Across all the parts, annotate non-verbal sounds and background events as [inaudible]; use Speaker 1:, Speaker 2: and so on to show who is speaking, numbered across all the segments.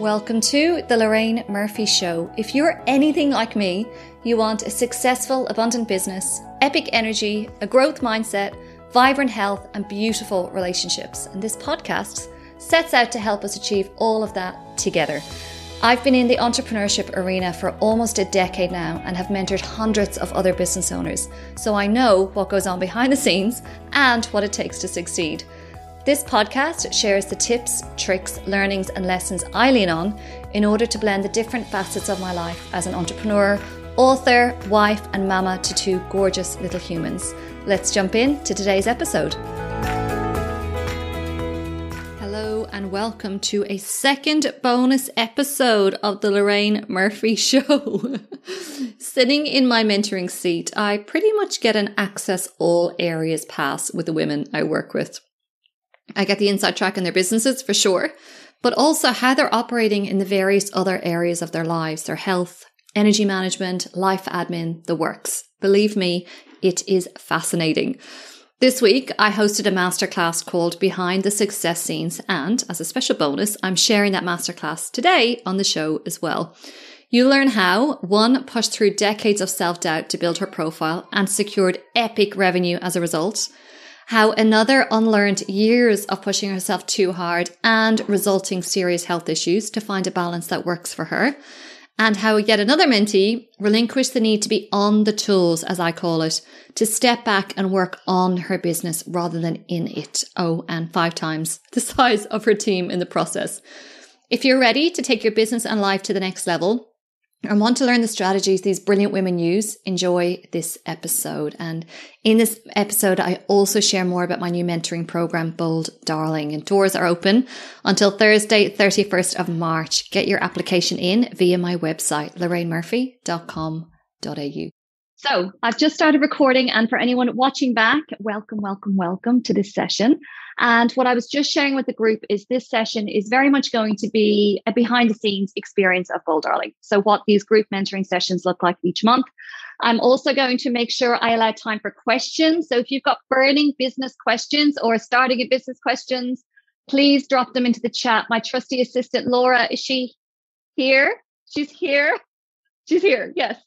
Speaker 1: Welcome to the Lorraine Murphy Show. If you're anything like me, you want a successful, abundant business, epic energy, a growth mindset, vibrant health, and beautiful relationships. And this podcast sets out to help us achieve all of that together. I've been in the entrepreneurship arena for almost a decade now and have mentored hundreds of other business owners, so I know what goes on behind the scenes and what it takes to succeed. This podcast shares the tips, tricks, learnings, and lessons I lean on in order to blend the different facets of my life as an entrepreneur, author, wife, and mama to two gorgeous little humans. Let's jump in to today's episode. Hello, and welcome to a second bonus episode of the Lorraine Murphy [laughs] Show. Sitting in my mentoring seat, I pretty much get an access all areas pass with the women I work with. I get the inside track in their businesses for sure, but also how they're operating in the various other areas of their lives, their health, energy management, life admin, the works. Believe me, it is fascinating. This week, I hosted a masterclass called Behind the Success Scenes, and as a special bonus, I'm sharing that masterclass today on the show as well. You learn how one pushed through decades of self doubt to build her profile and secured epic revenue as a result how another unlearned years of pushing herself too hard and resulting serious health issues to find a balance that works for her. And how yet another mentee relinquished the need to be on the tools, as I call it, to step back and work on her business rather than in it. Oh, and five times [laughs] the size of her team in the process. If you're ready to take your business and life to the next level, and want to learn the strategies these brilliant women use, enjoy this episode. And in this episode, I also share more about my new mentoring program, Bold Darling. And doors are open until Thursday, 31st of March. Get your application in via my website, lorrainemurphy.com.au. So I've just started recording. And for anyone watching back, welcome, welcome, welcome to this session. And what I was just sharing with the group is this session is very much going to be a behind the scenes experience of Bold Darling. So, what these group mentoring sessions look like each month. I'm also going to make sure I allow time for questions. So, if you've got burning business questions or starting a business questions, please drop them into the chat. My trusty assistant, Laura, is she here? She's here. She's here. Yes.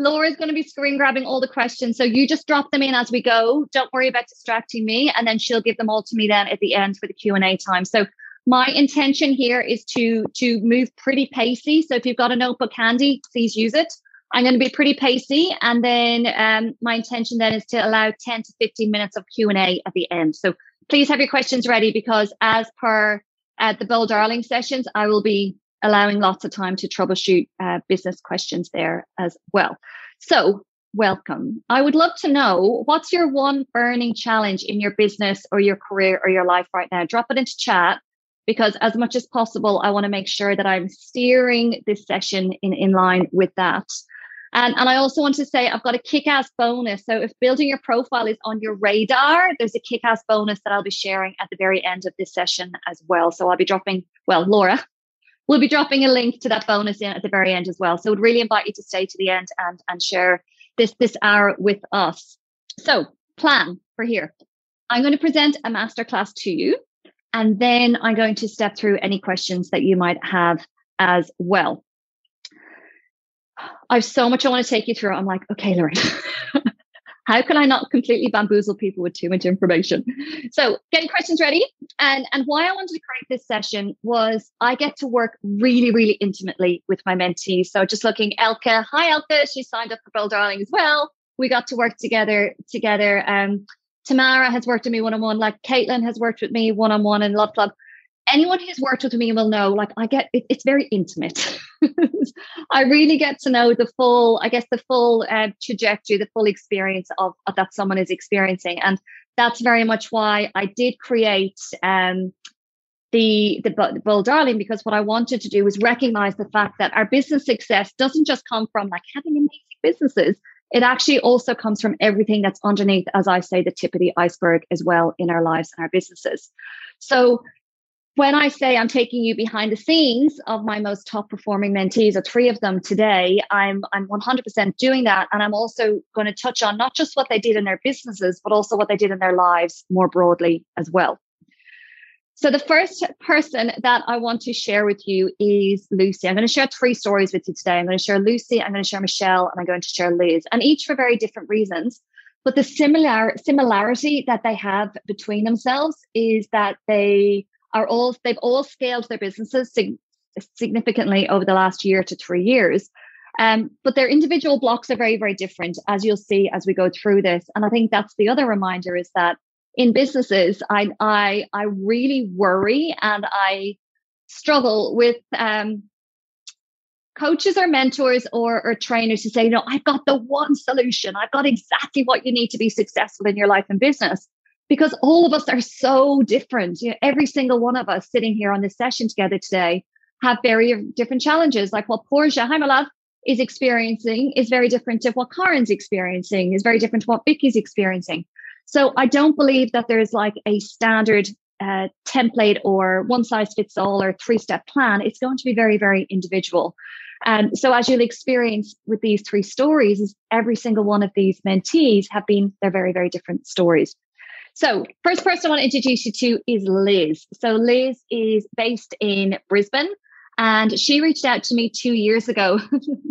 Speaker 1: Laura's going to be screen grabbing all the questions. So you just drop them in as we go. Don't worry about distracting me. And then she'll give them all to me then at the end for the Q&A time. So my intention here is to, to move pretty pacey. So if you've got a notebook handy, please use it. I'm going to be pretty pacey. And then um, my intention then is to allow 10 to 15 minutes of Q&A at the end. So please have your questions ready because as per uh, the Bold Darling sessions, I will be allowing lots of time to troubleshoot uh, business questions there as well. So, welcome. I would love to know what's your one burning challenge in your business or your career or your life right now? Drop it into chat because, as much as possible, I want to make sure that I'm steering this session in, in line with that. And, and I also want to say I've got a kick ass bonus. So, if building your profile is on your radar, there's a kick ass bonus that I'll be sharing at the very end of this session as well. So, I'll be dropping, well, Laura we'll be dropping a link to that bonus in at the very end as well. So we'd really invite you to stay to the end and and share this this hour with us. So plan for here. I'm going to present a masterclass to you, and then I'm going to step through any questions that you might have as well. I've so much I want to take you through. I'm like, okay, Lorraine, [laughs] how can I not completely bamboozle people with too much information? So getting questions ready. And, and why I wanted to create this session was I get to work really, really intimately with my mentees. So just looking, Elka, hi Elka, she signed up for Bold Darling as well. We got to work together together. Um, Tamara has worked with me one-on-one, like Caitlin has worked with me one-on-one in Love Club anyone who's worked with me will know like i get it, it's very intimate. [laughs] I really get to know the full i guess the full uh, trajectory the full experience of, of, that someone is experiencing. And that's very much why i did create um, the, the Bold Darling because what i wanted to do was recognize the fact that our business success doesn't just come from like having amazing businesses. It actually also comes from everything that's underneath as i say the tip of the iceberg as well in our lives and our businesses. So when I say I'm taking you behind the scenes of my most top performing mentees, or three of them today, I'm I'm 100% doing that, and I'm also going to touch on not just what they did in their businesses, but also what they did in their lives more broadly as well. So the first person that I want to share with you is Lucy. I'm going to share three stories with you today. I'm going to share Lucy, I'm going to share Michelle, and I'm going to share Liz, and each for very different reasons. But the similar similarity that they have between themselves is that they are all they've all scaled their businesses sig- significantly over the last year to three years. Um, but their individual blocks are very, very different, as you'll see as we go through this. And I think that's the other reminder is that in businesses, I I I really worry and I struggle with um, coaches or mentors or, or trainers to say, you know, I've got the one solution. I've got exactly what you need to be successful in your life and business. Because all of us are so different. You know, every single one of us sitting here on this session together today have very different challenges. Like what Portia, love, is experiencing is very different to what Karen's experiencing, is very different to what Vicky's experiencing. So I don't believe that there's like a standard uh, template or one size fits all or three step plan. It's going to be very, very individual. And so as you'll experience with these three stories, is every single one of these mentees have been they're very, very different stories. So, first person I want to introduce you to is Liz. So, Liz is based in Brisbane and she reached out to me two years ago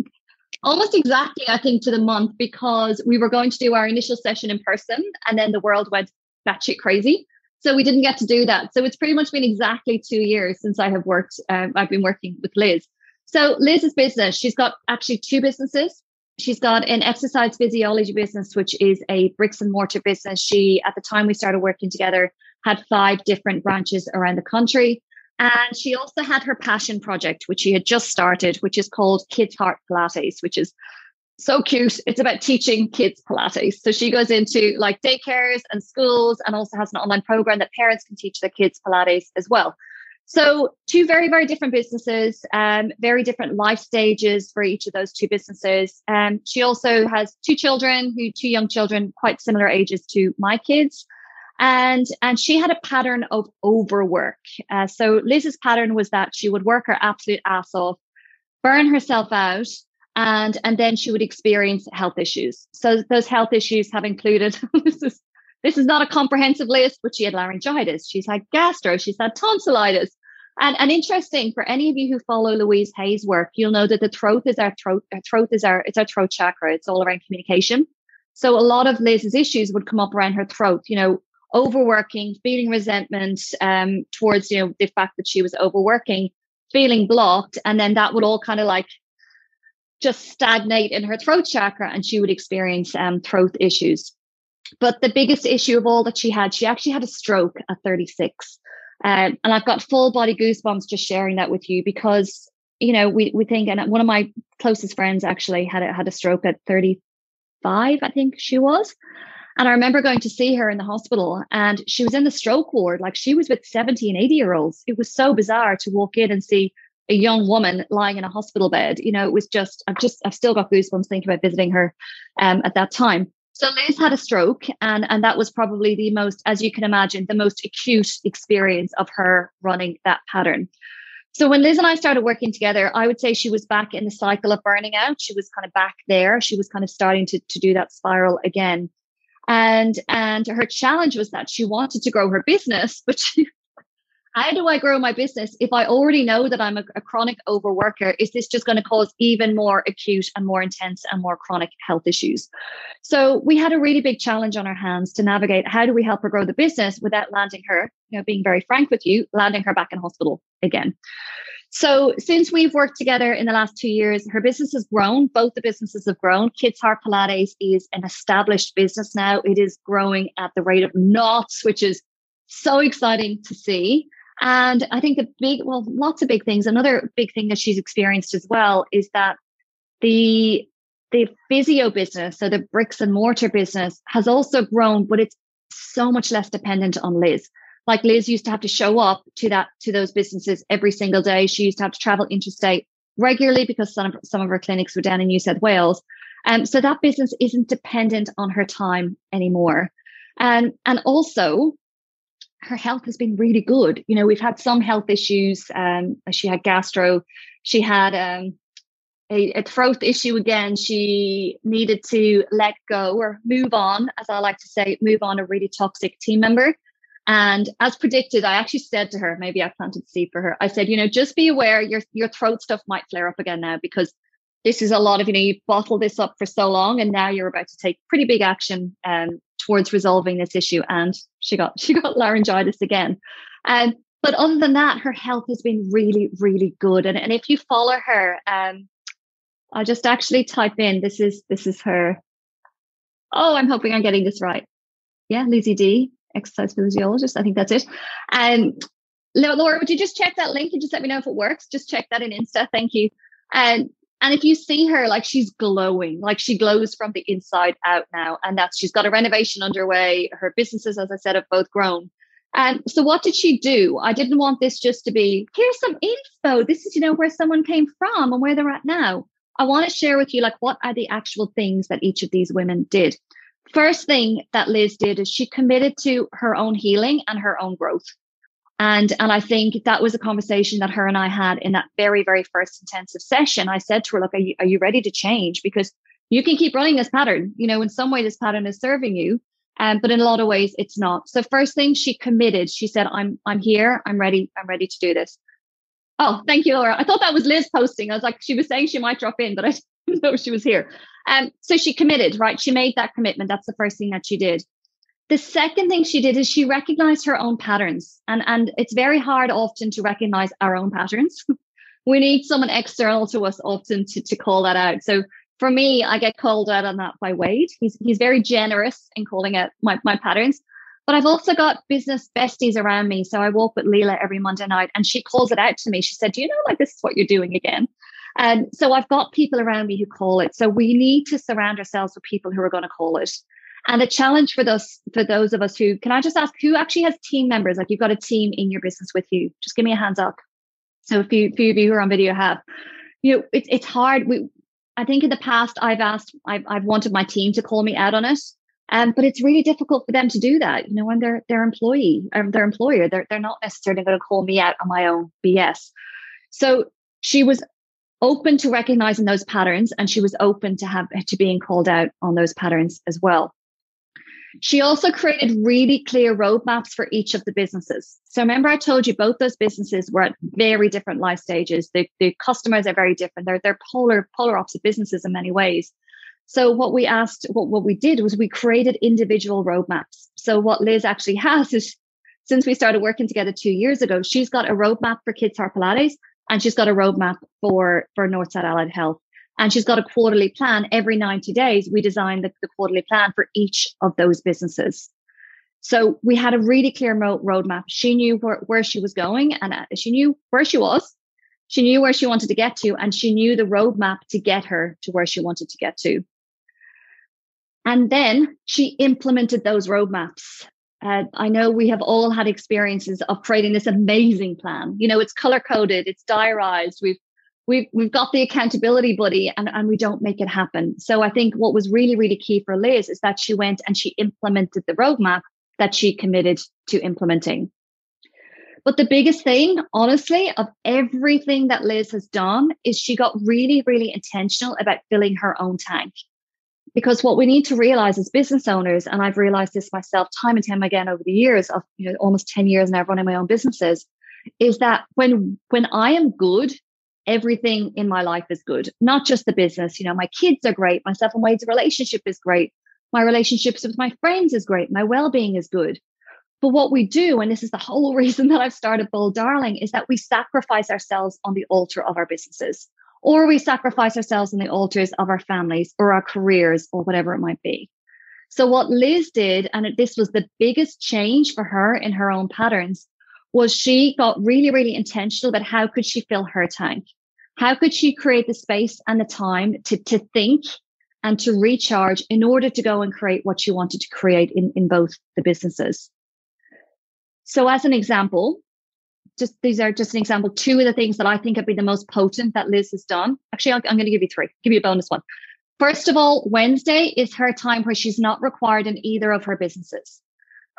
Speaker 1: [laughs] almost exactly, I think, to the month because we were going to do our initial session in person and then the world went batshit crazy. So we didn't get to do that. So it's pretty much been exactly two years since I have worked, um, I've been working with Liz. So Liz's business, she's got actually two businesses. She's got an exercise physiology business, which is a bricks and mortar business. She, at the time we started working together, had five different branches around the country. And she also had her passion project, which she had just started, which is called Kids Heart Pilates, which is so cute. It's about teaching kids Pilates. So she goes into like daycares and schools and also has an online program that parents can teach their kids Pilates as well. So, two very, very different businesses, um, very different life stages for each of those two businesses. Um, she also has two children, who two young children, quite similar ages to my kids and and she had a pattern of overwork. Uh, so Liz's pattern was that she would work her absolute ass off, burn herself out, and and then she would experience health issues. So those health issues have included [laughs] this is this is not a comprehensive list, but she had laryngitis, she's had gastro, she's had tonsillitis. And, and interesting for any of you who follow Louise Hay's work, you'll know that the throat is our throat. Our throat is our it's our throat chakra. It's all around communication. So a lot of Liz's issues would come up around her throat. You know, overworking, feeling resentment um, towards you know the fact that she was overworking, feeling blocked, and then that would all kind of like just stagnate in her throat chakra, and she would experience um, throat issues. But the biggest issue of all that she had, she actually had a stroke at 36. Um, and I've got full body goosebumps just sharing that with you because you know we we think, and one of my closest friends actually had a, had a stroke at 35, I think she was. And I remember going to see her in the hospital and she was in the stroke ward. Like she was with 70 and 80 year olds. It was so bizarre to walk in and see a young woman lying in a hospital bed. You know, it was just, I've just, I've still got goosebumps thinking about visiting her um, at that time. So Liz had a stroke, and and that was probably the most, as you can imagine, the most acute experience of her running that pattern. So when Liz and I started working together, I would say she was back in the cycle of burning out. She was kind of back there. She was kind of starting to to do that spiral again and and her challenge was that she wanted to grow her business [laughs] but she, how do i grow my business if i already know that i'm a, a chronic overworker is this just going to cause even more acute and more intense and more chronic health issues so we had a really big challenge on our hands to navigate how do we help her grow the business without landing her you know being very frank with you landing her back in hospital again so since we've worked together in the last two years, her business has grown. Both the businesses have grown. Kids Heart Pilates is an established business now. It is growing at the rate of knots, which is so exciting to see. And I think the big, well, lots of big things. Another big thing that she's experienced as well is that the the physio business, so the bricks and mortar business, has also grown, but it's so much less dependent on Liz like Liz used to have to show up to that to those businesses every single day. She used to have to travel interstate regularly because some of some of her clinics were down in New South Wales. Um, so that business isn't dependent on her time anymore. And and also her health has been really good. You know, we've had some health issues. Um, she had gastro, she had um, a, a, throat issue again. She needed to let go or move on, as I like to say, move on a really toxic team member. And as predicted, I actually said to her, maybe I planted seed for her. I said, you know, just be aware your your throat stuff might flare up again now because this is a lot of, you know, you've bottled this up for so long and now you're about to take pretty big action um, towards resolving this issue. And she got [laughs] she got laryngitis again. Um, but other than that, her health has been really, really good. And, and if you follow her, um, I'll just actually type in this is this is her. Oh, I'm hoping I'm getting this right. Yeah, Lizzie D, exercise physiologist. I think that's it. And um, Laura, would you just check that link and just let me know if it works? Just check that in Insta. Thank you. And and if you see her, like she's glowing, like she glows from the inside out now. And that's she's got a renovation underway. Her businesses, as I said, have both grown. And so what did she do? I didn't want this just to be here's some info. This is, you know, where someone came from and where they're at now. I want to share with you like what are the actual things that each of these women did. First thing that Liz did is she committed to her own healing and her own growth. And, and I think that was a conversation that her and I had in that very, very first intensive session. I said to her, look, are you, are you ready to change? Because you can keep running this pattern. You know, in some way, this pattern is serving you. Um, but in a lot of ways, it's not. So first thing she committed, she said, I'm, I'm here. I'm ready. I'm ready to do this. Oh, thank you, Laura. I thought that was Liz posting. I was like, she was saying she might drop in, but I [laughs] didn't know she was here. Um, so she committed, right? She made that commitment. That's the first thing that she did. The second thing she did is she recognized her own patterns. And, and it's very hard often to recognize our own patterns. [laughs] we need someone external to us often to, to call that out. So for me, I get called out on that by Wade. He's, he's very generous in calling out my, my patterns. But I've also got business besties around me. So I walk with Leila every Monday night and she calls it out to me. She said, Do you know, like, this is what you're doing again? And so I've got people around me who call it. So we need to surround ourselves with people who are going to call it. And the challenge for those for those of us who can I just ask who actually has team members? Like you've got a team in your business with you. Just give me a hands up. So a few, few of you who are on video have. You know, it's it's hard. We I think in the past I've asked I've I've wanted my team to call me out on it. Um, but it's really difficult for them to do that, you know, when they're their employee or um, their employer, they're they're not necessarily going to call me out on my own BS. So she was open to recognizing those patterns and she was open to have to being called out on those patterns as well. She also created really clear roadmaps for each of the businesses. So remember, I told you both those businesses were at very different life stages. The, the customers are very different. They're, they're polar, polar opposite businesses in many ways. So what we asked, what, what we did was we created individual roadmaps. So what Liz actually [laughs] has is since we started working together two years ago, she's got a roadmap for Kids Heart Pilates and she's got a roadmap for, for Northside Allied Health and she's got a quarterly plan. Every 90 days we design the, the quarterly plan for each of those businesses. So we had a really clear roadmap. She knew where, where she was going and uh, she knew where she was. She knew where she wanted to get to and she knew the roadmap to get her to where she wanted to get to. And then she implemented those roadmaps. Uh, I know we have all had experiences of creating this amazing plan. You know, it's color coded, it's diarized. We've we've we've got the accountability buddy and, and we don't make it happen. So I think what was really, really key for Liz is that she went and she implemented the roadmap that she committed to implementing. But the biggest thing, honestly, of everything that Liz has done is she got really, really intentional about filling her own tank. Because what we need to realize as business owners, and I've realized this myself time and time again over the years of you know almost 10 years now running my own businesses, is that when when I am good everything in my life is good, not just the business. You know, my kids are great. Myself and Wade's relationship is great. My relationships with my friends is great. My well being is good. But what we do, and this is the whole [laughs] reason that I've started Bold Darling, is that we sacrifice ourselves on the altar of our businesses, or we sacrifice ourselves on the altars of our families or our careers or whatever it might be. So, what Liz did, and this was the biggest change for her in her own patterns, was she got really, really intentional about how could she fill her tank? How could she create the space and the time to, to think and to recharge in order to go and create what she wanted to create in, in both the businesses? So as an example, just these are just an example, two of the things that I think have been the most potent that Liz has done. Actually, i am going to give you three, give you a bonus one. First of all, Wednesday is her time where she's not required in either of her businesses.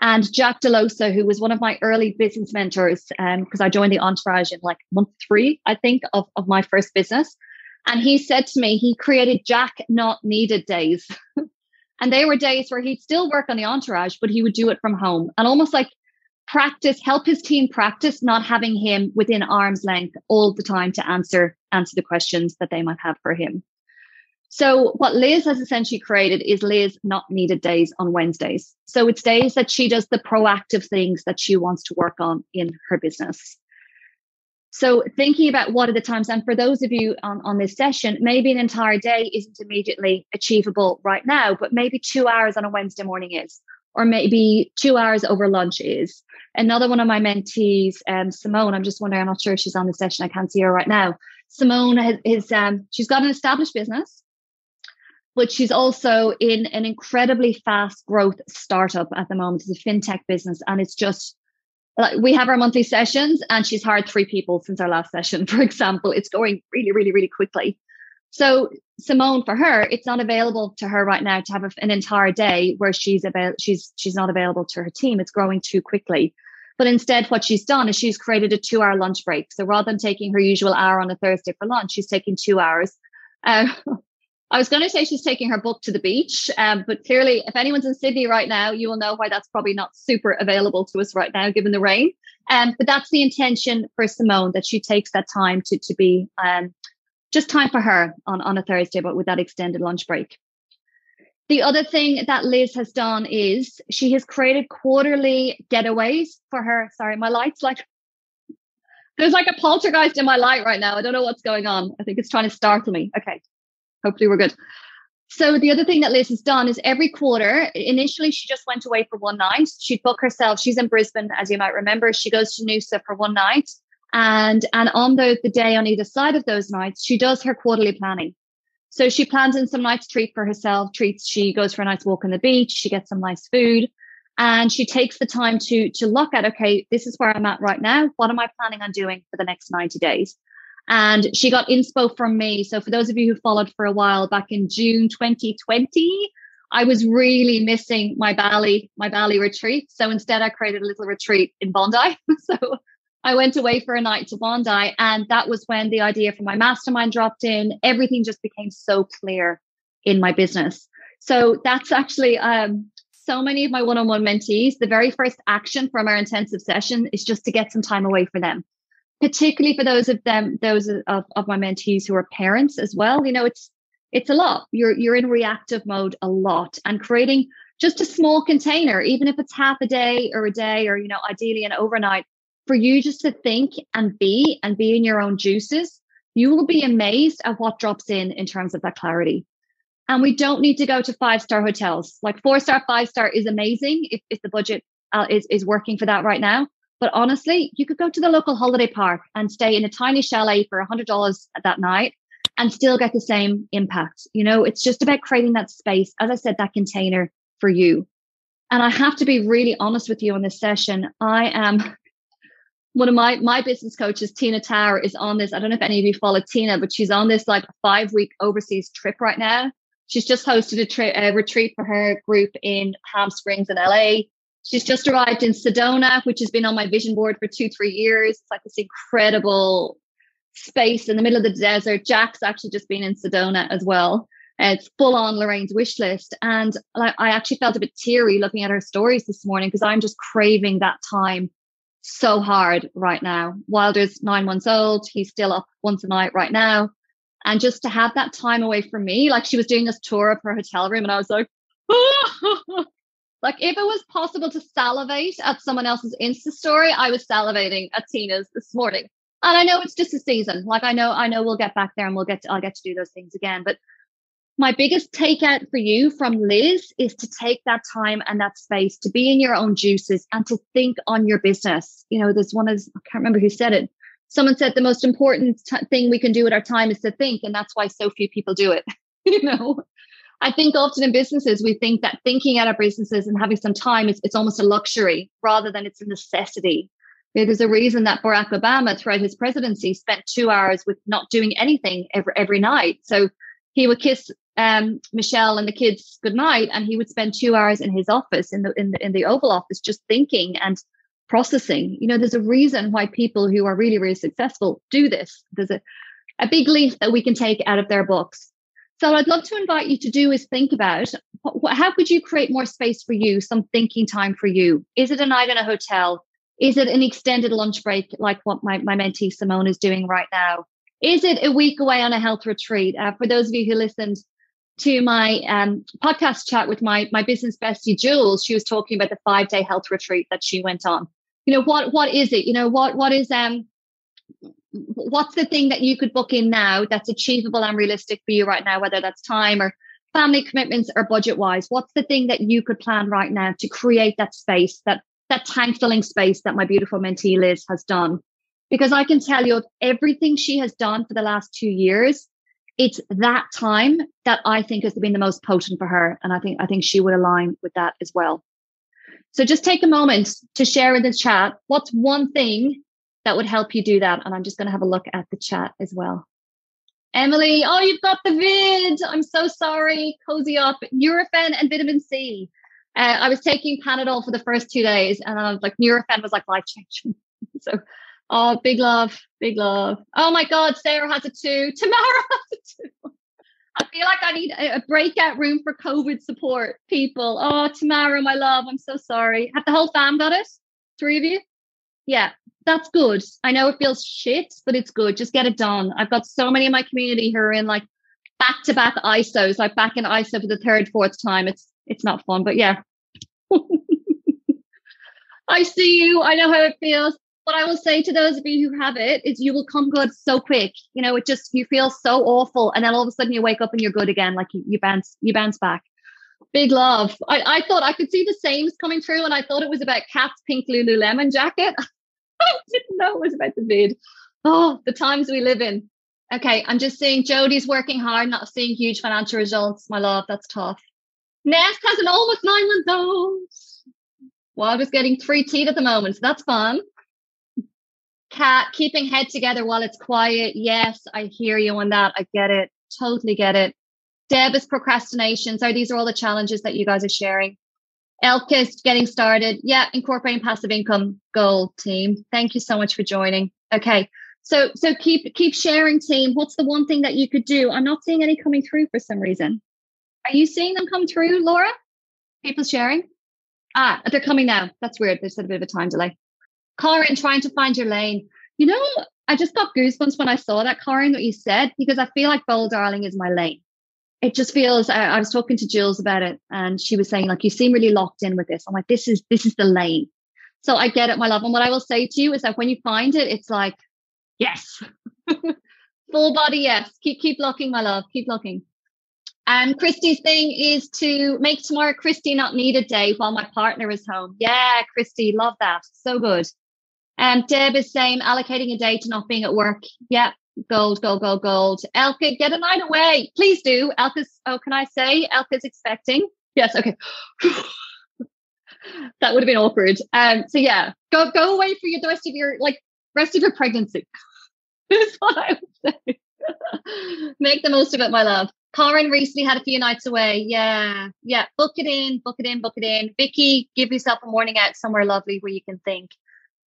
Speaker 1: And Jack Delosa, who was one of my early business mentors, because um, I joined the entourage in like month three, I think, of, of my first business. And he said to me, he created Jack not needed days. [laughs] and they were days where he'd still work on the entourage, but he would do it from home. And almost like practice, help his team practice not having him within arm's length all the time to answer answer the questions that they might have for him. So what Liz has essentially created is Liz not needed days on Wednesdays. So it's days that she does the proactive things that she wants to work on in her business. So thinking about what are the times, and for those of you on, on this session, maybe an entire day isn't immediately achievable right now, but maybe two hours on a Wednesday morning is, or maybe two hours over lunch is. Another one of my mentees, um, Simone, I'm just wondering, I'm not sure if she's on the session. I can't see her right now. Simone has, is, um, she's got an established business, but she's also in an incredibly fast growth startup at the moment. It's a fintech business and it's just like we have our monthly sessions and she's hired three people since our last [laughs] session for example. It's going really really really quickly. So simone for her it's not available to her right now to have an entire day where she's about she's she's not available to her team. It's growing too quickly. But instead what she's done is she's created a two hour lunch break. So rather than taking her usual hour on a thursday for lunch she's taking two hours uh, [laughs] I was going to say she's taking her book to the beach, um, but clearly, if anyone's in Sydney right now, you will know why that's probably not super available to us right now, given the rain. Um, but that's the intention for Simone that she takes that time to to be um, just time for her on on a Thursday, but with that extended lunch break. The other thing that Liz has done is she has created quarterly getaways for her. Sorry, my light's like there's like a poltergeist in my light right now. I don't know what's going on. I think it's trying to startle me. Okay hopefully we're good. So the other thing that Liz has done is every quarter, initially she just went away for one night. She'd book herself. She's in Brisbane, as you might remember. She goes to Noosa for one night. And, and on the, the day on either side of those nights, she does her quarterly planning. So she plans in some nice treat for herself, treats, she goes for a nice walk on the beach, she gets some nice food, and she takes the time to, to look at, okay, this is where I'm at right now. What am I planning on doing for the next 90 days? And she got inspo from me. So, for those of you who followed for a while back in June 2020, I was really missing my Bali, my Bali retreat. So instead, I created a little retreat in Bondi. [laughs] so I went away for a night to Bondi, and that was when the idea for my mastermind dropped in. Everything just became so clear in my business. So that's actually um, so many of my one-on-one mentees. The very first action from our intensive session is just to get some time away for them particularly for those of them, those of, of my mentees who are parents as well. You know, it's it's a lot. You're you're in reactive mode a lot, and creating just a small container, even if it's half a day or a day, or you know, ideally an overnight, for you just to think and be and be in your own juices. You will be amazed at what drops in in terms of that clarity. And we don't need to go to five star hotels. Like four star, five star is amazing if, if the budget uh, is, is working for that right now. But honestly, you could go to the local holiday park and stay in a tiny chalet for $100 that night and still get the same impact. You know, it's just about creating that space, as I said, that container for you. And I have to be really honest with you on this session. I am [laughs] one of my my business coaches, Tina Tower, is on this. I don't know if any of you follow Tina, but she's on this like five week overseas trip right now. She's just hosted a, tri- a retreat for her group in Palm Springs in LA. She's just arrived in Sedona, which has been on my vision board for two, three years. It's like this incredible space in the middle of the desert. Jack's actually just been in Sedona as well. it's full on Lorraine's wish list. And I, I actually felt a bit teary looking at her stories this morning because I'm just craving that time so hard right now. Wilder's nine months old. He's still up once a night right now. And just to have that time away from me, like she was doing this tour of her hotel room, and I was like, [laughs] ah! Like if it was possible to salivate at someone else's Insta story, I was salivating at Tina's this morning. And I know it's just a season. Like I know, I know we'll get back there and we'll get to, I'll get to do those things again. But my biggest takeout for you from Liz is to take that time and that space to be in your own juices and to think on your business. You know, there's one of, I can't remember who said it. Someone said the most important t- thing we can do with our time is to think. And that's why so few people do it. [laughs] you know, I think often in businesses, we think that thinking at our businesses and having some time is it's almost a luxury rather than it's a necessity. There's a reason that Barack Obama, throughout his presidency, spent two hours with not doing anything every every night. So he would kiss um, Michelle and the kids goodnight, and he would spend two hours in his office in the in the in the Oval Office just thinking and processing. You know, there's a reason why people who are really really successful do this. There's a a big leaf that we can take out of their books. So I'd love to invite you to do is think about how could you create more space for you, some thinking time for you? Is it a night in a hotel? Is it an extended lunch break like what my, my mentee Simone is doing right now? Is it a week away on a health retreat? Uh, for those of you who listened to my um, podcast chat with my my business bestie Jules, she was talking about the five day health retreat that she went on. You know what what is it? You know what what is um what's the thing that you could book in now that's achievable and realistic for you right now, whether that's time or family commitments or budget wise? What's the thing that you could plan right now to create that space, that that tank filling space that my beautiful mentee Liz has done? Because I can tell you everything she has done for the last two years, it's that time that I think has been the most potent for her. And I think I think she would align with that as well. So just take a moment to share in the chat what's one thing that would help you do that. And I'm just going to have a look at the chat as well. Emily, oh, you've got the vid. I'm so sorry. Cozy up. Nurofen and vitamin C. Uh, I was taking Panadol for the first two days, and I was like, Nurofen was like life changing. [laughs] so, oh, big love, big love. Oh my God, Sarah has it too. [laughs] Tamara has it too. I feel like I need a, a breakout room for COVID support people. Oh, Tamara, my love, I'm so sorry. Have the whole fam got it? Three of you? Yeah, that's good. I know it feels shit, but it's good. Just get it done. I've got so many in my community who are in like back to back ISOs, like back in ISO for the third, fourth time. It's it's not fun, but yeah. [laughs] I see you. I know how it feels. What I will say to those of you who have it is you will come good so quick. You know, it just you feel so awful, and then all of a sudden you wake up and you're good again. Like you, you bounce, you bounce back. Big love. I, I thought I could see the same coming through, and I thought it was about Cat's pink Lululemon jacket. [laughs] I didn't know it was about the vid. Oh, the times we live in. Okay, I'm just seeing Jody's working hard, not seeing huge financial results. My love, that's tough. Nest has an almost nine month old. Well, just getting three teeth at the moment, so that's fun. Cat keeping head together while it's quiet. Yes, I hear you on that. I get it. Totally get it. Deb is procrastination. So these are all the challenges that you guys are sharing. Elkist getting started. Yeah, incorporating passive income goal team. Thank you so much for joining. Okay. So so keep keep sharing team. What's the one thing that you could do? I'm not seeing any coming through for some reason. Are you seeing them come through, Laura? People sharing? Ah, they're coming now. That's weird. There's a bit of a time delay. Corin, trying to find your lane. You know, I just got goosebumps when I saw that, Corin, what you said, because I feel like Bold Darling is my lane it just feels I, I, was talking to Jules about it and she was saying like you seem really locked in with this. I'm like, this is this is the lane. So I get it, my love. And what I will say to you is that when you find it, it's like, yes. [laughs] Full body, yes. Keep keep locking my love. Keep locking And Christy's thing is to make tomorrow Christy not need a day while my partner is home. Yeah, Christy, love that. So good. And Deb is saying allocating a day to not being at work. Yeah, gold, gold, gold, gold. Elka, get a night away. Please do. Elka's, oh, can I say Elka's expecting? Yes, okay. [sighs] that would have been awkward. Um, so yeah, go go away for your, the rest of your like rest of your pregnancy. [laughs] is what I would say. [laughs] Make the most of it, my love. Corin recently had a few nights away. Yeah, yeah. Book it in, book it in, book it in. Vicky, give yourself a morning out somewhere lovely where you can think.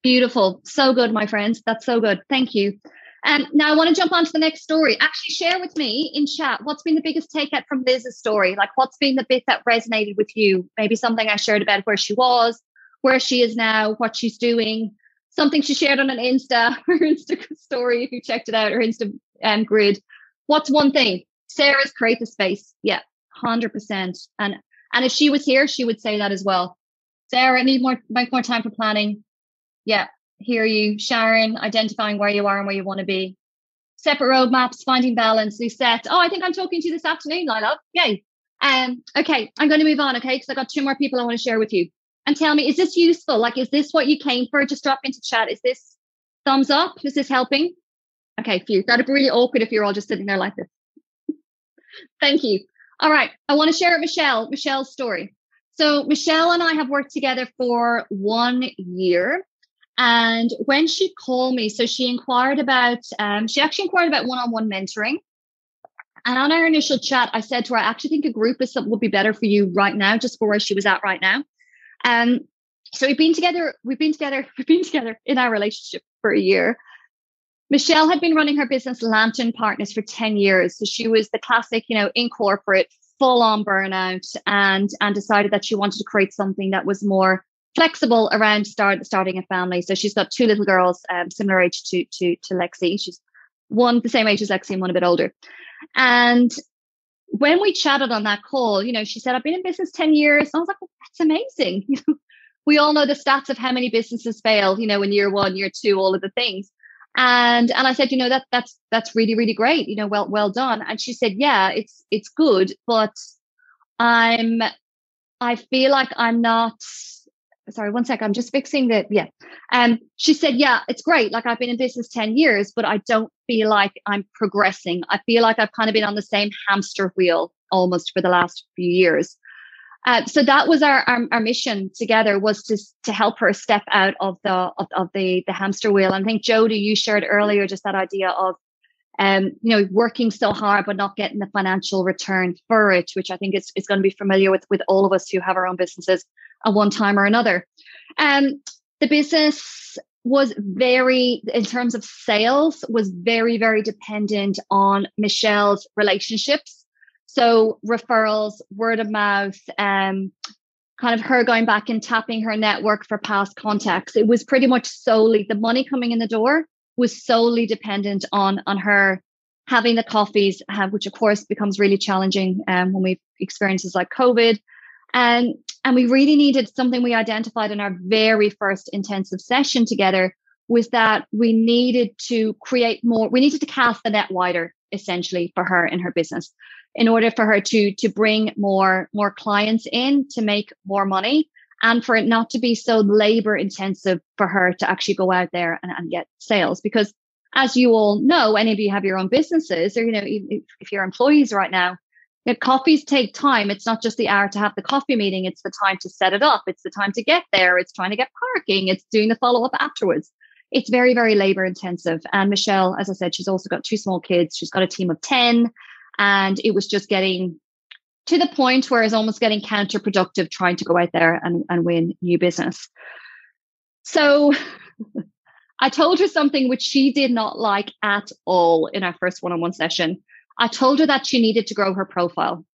Speaker 1: Beautiful. So good, my friends. That's so good. Thank you. Um, now I want to jump on to the next story. Actually, share with me in chat what's been the biggest takeout from Liz's story. Like, what's been the bit that resonated with you? Maybe something I shared about where she was, where she is now, what she's doing. Something she shared on an Insta, [laughs] her Insta story. If you checked it out, her Insta um, grid. What's one thing? Sarah's create the space. Yeah, hundred percent. And and if she was here, she would say that as well. Sarah, I need more make more time for planning. Yeah, hear you, Sharon, identifying where you are and where you want to be. Separate roadmaps, finding balance, set. Oh, I think I'm talking to you this afternoon, Lila. Yay. Um, okay, I'm going to move on, okay, because I got two more people I want to share with you. And tell me, is this useful? Like, is this what you came for? Just drop into chat. Is this thumbs up? Is this helping? Okay, phew. That'd be really awkward if you're all just sitting there like this. Thank you. All right. I want to share Michelle, Michelle's story. So Michelle and I have worked together for one year. And when she called me, so she inquired about, um, she actually inquired about one on one mentoring. And on our initial chat, I said to her, I actually think a group is something would be better for you right now, just for where she was at right now. Um, so we've been together, we've been together, [laughs] we've been together in our relationship for a year. Michelle had been running her business Lantern Partners for 10 years. So she was the classic, you know, in corporate, full on burnout and and decided that she wanted to create something that was more flexible around start starting a family. So she's got two little girls, um, similar age to to to Lexi. She's one the same age as Lexi and one a bit older. And when we chatted on that call, you know, she said, I've been in business 10 years. I was like, well, that's amazing. [laughs] we all know the stats of how many businesses fail, you know, in year one, year two, all of the things. And and I said, you know, that that's that's really, really great, you know, well, well done. And she said, Yeah, it's it's good, but I'm I feel like I'm not sorry, one sec. I'm just fixing the yeah. Um, she said, yeah, it's great. Like I've been in business 10 years, but I don't feel like I'm progressing. I feel like I've kind of been on the same hamster wheel almost for the last few years. Uh, so that was our, our, our mission together was to to help her step out of the of, of the the hamster wheel. And I think Jody, you shared earlier just that idea of um, you know, working so hard but not getting the financial return for it, which I think is, is going to be familiar with with all of us who have our own businesses at one time or another. Um, the business was very, in terms of sales, was very, very dependent on Michelle's relationships. So referrals, word of mouth, um, kind of her going back and tapping her network for past contacts. It was pretty much solely the money coming in the door was solely dependent on on her having the coffees, uh, which of course becomes really challenging um, when we've experiences like COVID. And and we really needed something we identified in our very first intensive session together was that we needed to create more, we needed to cast the net wider essentially for her in her business in order for her to to bring more more clients in to make more money and for it not to be so labor intensive for her to actually go out there and, and get sales because as you all know any of you have your own businesses or you know if, if you're employees right now you know, coffees take time. It's not just the hour to have the coffee meeting, it's the time to set it up, it's the time to get there, it's trying to get parking, it's doing the follow up afterwards. It's very, very labor intensive. And Michelle, as I said, she's also got two small kids. She's got a team of 10. And it was just getting to the point where it's almost getting counterproductive trying to go out there and, and win new business. So [laughs] I told her something which she did not like at all in our first one on one session. I told her that she needed to grow her profile.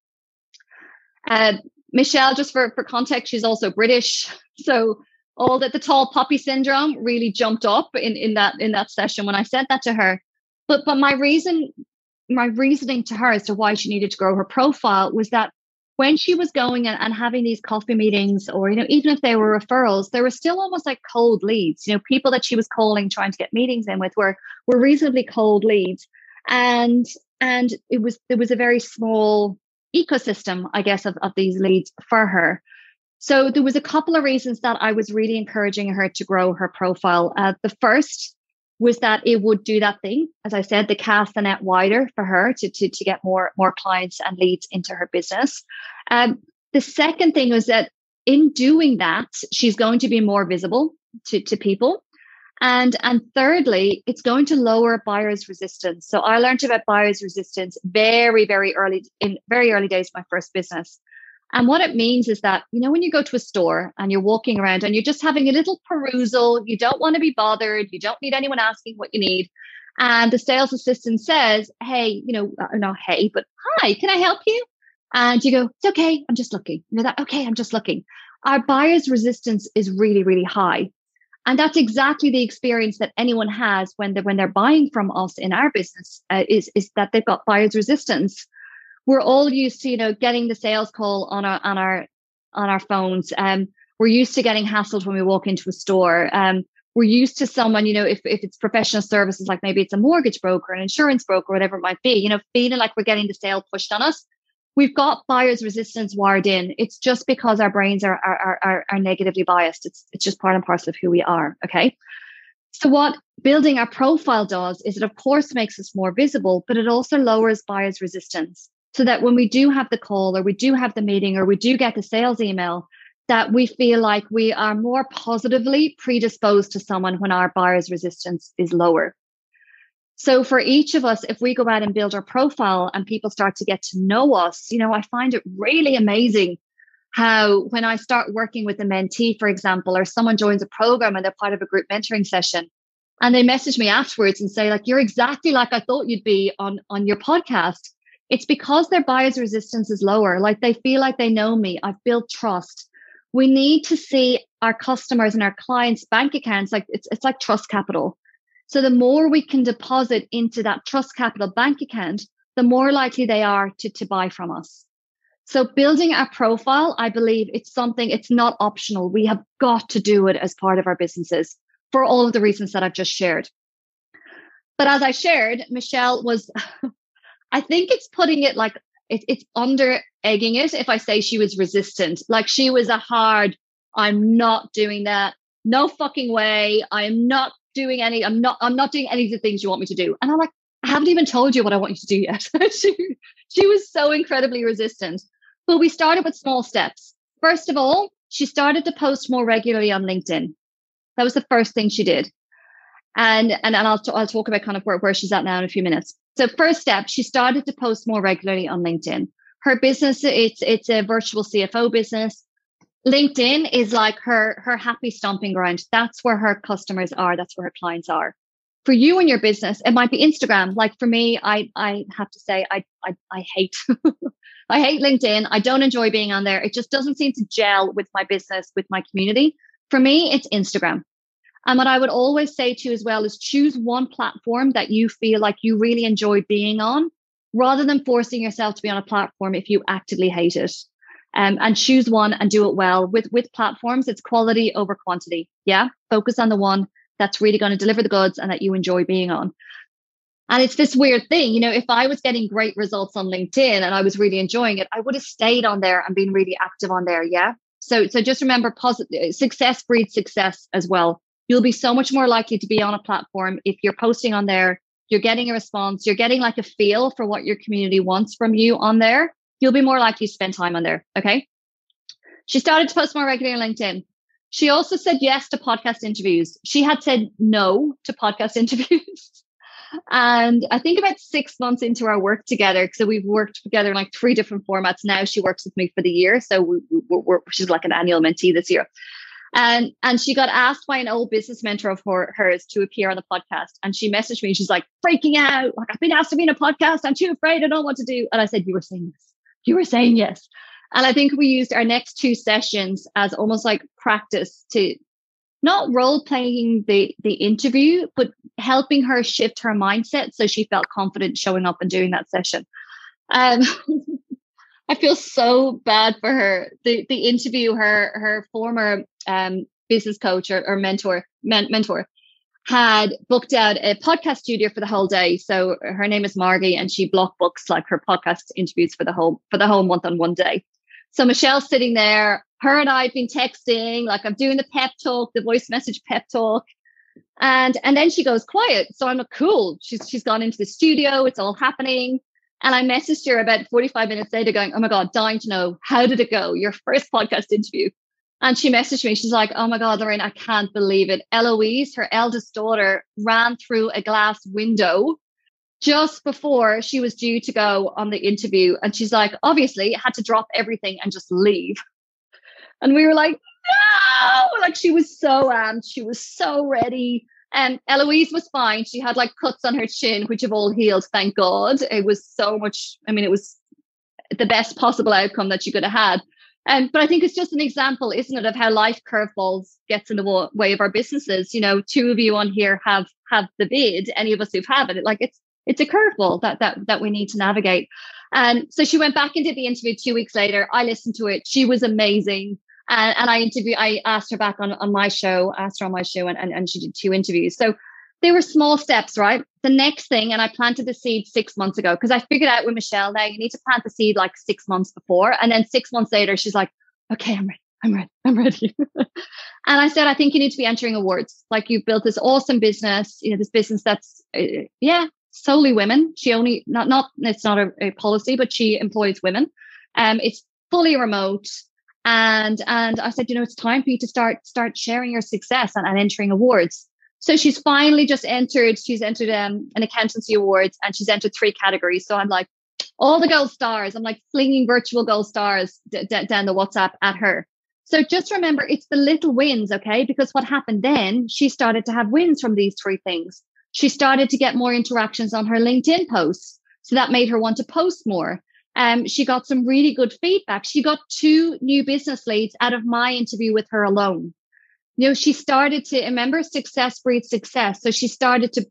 Speaker 1: Uh, Michelle, just for, for context, she's also British. [laughs] So all that the tall poppy syndrome really jumped up in, in that in that session when I said that to her. But but my reason my reasoning to her as to why she needed to grow her profile was that when she was going and, and having these coffee meetings or you know even if they were referrals they were still almost like cold leads. You know people that she was calling trying to get meetings in with were were reasonably cold leads. And and it was there was a very small ecosystem i guess of, of these leads for her. So there was a couple of reasons that i was really encouraging her to grow her profile. Uh, the first was that it would do that thing as i said the cast the net wider for her to, to, to get more more clients and leads into her business um, the second thing was that in doing that she's going to be more visible to, to people and, and thirdly, it's going to lower buyer's resistance. So I learned about buyer's resistance very, very early in very early days of my first business. And what it means is that, you know, when you go to a store and you're walking around and you're just having a little perusal, you don't want to be bothered, you don't need anyone asking what you need. And the sales assistant says, Hey, you know, uh, not hey, but hi, can I help you? And you go, It's okay, I'm just looking. You know that, okay, I'm just looking. Our buyer's resistance is really, really high. And that's exactly the experience that anyone has when they're when they're buying from us in our business uh, is is that they've got buyer's resistance. We're all used to you know getting the sales call on our on our on our phones. Um, we're used to getting hassled when we walk into a store. Um, we're used to someone, you know, if, if it's professional services, like maybe it's a mortgage broker, an insurance broker, whatever it might be, you know, feeling like we're getting the sale pushed on us we've got buyer's resistance wired in. It's just because our brains are, are, are, are negatively biased. It's, it's just part and parcel of who we are. Okay. So what building our profile does is it of course makes us more visible, but it also lowers buyer's resistance so that when we do have the call or we do have the meeting or we do get the sales email, that we feel like we are more positively predisposed to someone when our buyer's resistance is lower. So for each of us, if we go out and build our profile and people start to get to know us, you know, I find it really amazing how when I start working with a mentee, for example, or someone joins a program and they're part of a group mentoring session, and they message me afterwards and say, like, you're exactly like I thought you'd be on on your podcast. It's because their buyer's resistance is lower. Like they feel like they know me. I've built trust. we need to see our customers and our clients' bank accounts like it's, it's like trust capital. So the more we can deposit into that trust capital bank account, the more likely they are to, to buy from us. So building our profile, I believe it's something, it's not optional. We have got to do it as part of our businesses for all of the reasons that I've just shared. But as I shared, Michelle was, [laughs] I think it's putting it like it, it's under egging it if I say she was resistant. Like she was a hard, I'm not doing that. No fucking way. I am not doing any, I'm not, I'm not doing any of the things you want me to do. And I'm like, I haven't even told you what I want you to do yet. [laughs] she, she was so incredibly resistant. But we started with small steps. First of all, she started to post more regularly on LinkedIn. That was the first thing she did. And, and, and I'll, t- I'll talk about kind of where, where she's at now in a few minutes. So first step, she started to post more regularly on LinkedIn. Her business, it's it's a virtual CFO business. LinkedIn is like her her happy stomping ground. That's where her customers are. That's where her clients are. For you and your business, it might be Instagram. Like for me, I I have to say I I, I hate [laughs] I hate LinkedIn. I don't enjoy being on there. It just doesn't seem to gel with my business, with my community. For me, it's Instagram. And what I would always say to you as well is choose one platform that you feel like you really enjoy being on rather than forcing yourself to be on a platform if you actively hate it. Um, and choose one and do it well. With with platforms, it's quality over quantity. Yeah. Focus on the one that's really going to deliver the goods and that you enjoy being on. And it's this weird thing, you know, if I was getting great results on LinkedIn and I was really enjoying it, I would have stayed on there and been really active on there. Yeah. So so just remember positive success breeds success as well you'll be so much more likely to be on a platform if you're posting on there, you're getting a response, you're getting like a feel for what your community wants from you on there. You'll be more likely to spend time on there. Okay. She started to post more regularly on LinkedIn. She also said yes to podcast interviews. She had said no to podcast [laughs] interviews. and I think about six months into our work together, so we've worked together in like three different formats. Now she works with me for the year, so we, we, she's like an annual mentee this year. And and she got asked by an old business mentor of her, hers to appear on the podcast. And she messaged me. She's like freaking out. Like, I've been asked to be in a podcast. I'm too afraid. I don't know what to do. And I said, You were saying yes. You were saying yes. And I think we used our next two sessions as almost like practice to not role playing the the interview, but helping her shift her mindset so she felt confident showing up and doing that session. Um, [laughs] I feel so bad for her. The the interview, her her former um, business coach or, or mentor men, mentor had booked out a podcast studio for the whole day. So her name is Margie, and she block books like her podcast interviews for the whole for the whole month on one day. So Michelle's sitting there. Her and I have been texting, like I'm doing the pep talk, the voice message pep talk. And and then she goes quiet. So I'm like, cool. She's she's gone into the studio. It's all happening. And I messaged her about 45 minutes later going, Oh my God, dying to know, how did it go? Your first [laughs] podcast interview. And she messaged me. She's like, Oh my God, Lorraine, I can't believe it. Eloise, her eldest daughter, ran through a glass window just before she was due to go on the interview. And she's like, obviously, had to drop everything and just leave. And we were like, no, like she was so amped. She was so ready. And Eloise was fine. She had like cuts on her chin, which have all healed, thank God. It was so much, I mean, it was the best possible outcome that she could have had. Um, but I think it's just an example, isn't it, of how life curveballs gets in the way of our businesses. You know, two of you on here have have the vid. Any of us who have had it, like it's it's a curveball that that that we need to navigate. And so she went back into the interview two weeks later. I listened to it. She was amazing. And, and I interviewed, I asked her back on, on my show, asked her on my show, and, and, and she did two interviews. So they were small steps, right? The next thing, and I planted the seed six months ago because I figured out with Michelle now you need to plant the seed like six months before. And then six months later, she's like, okay, I'm ready. I'm ready. I'm ready. [laughs] and I said, I think you need to be entering awards. Like you've built this awesome business, you know, this business that's, uh, yeah, solely women. She only, not, not, it's not a, a policy, but she employs women. Um, it's fully remote and and I said, you know, it's time for you to start start sharing your success and, and entering awards. So she's finally just entered. She's entered um, an accountancy awards, and she's entered three categories. So I'm like, all the gold stars. I'm like flinging virtual gold stars d- d- down the WhatsApp at her. So just remember, it's the little wins, okay? Because what happened then, she started to have wins from these three things. She started to get more interactions on her LinkedIn posts. So that made her want to post more. Um, she got some really good feedback. She got two new business leads out of my interview with her alone. You know, she started to remember success breeds success. So she started to,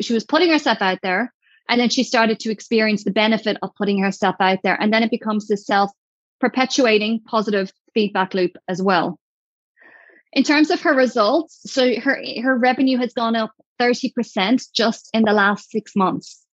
Speaker 1: she was putting herself out there and then she started to experience the benefit of putting herself out there. And then it becomes this self perpetuating positive feedback loop as well. In terms of her results, so her, her revenue has gone up 30% just in the last six months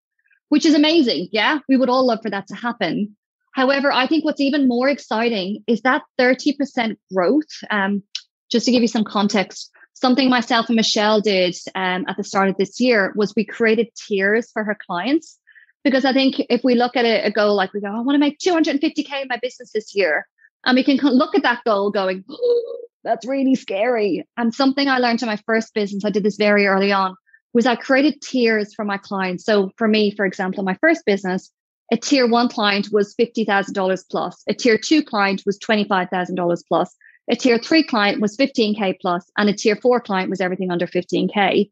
Speaker 1: which is amazing. Yeah, we would all love for that to happen. However, I think what's even more exciting is that 30% growth. Um, just to give you some context, something myself and Michelle did um, at the start of this year was we created tiers for her clients. Because I think if we look at a, a goal like we go, I want to make 250K in my business this year, and we can look at that goal going, oh, that's really scary. And something I learned in my first business, I did this very early on, was I created tiers for my clients. So for me, for example, my first business, a tier one client was $50,000 plus, a tier two client was $25,000 plus, a tier three client was 15K plus, and a tier four client was everything under 15K.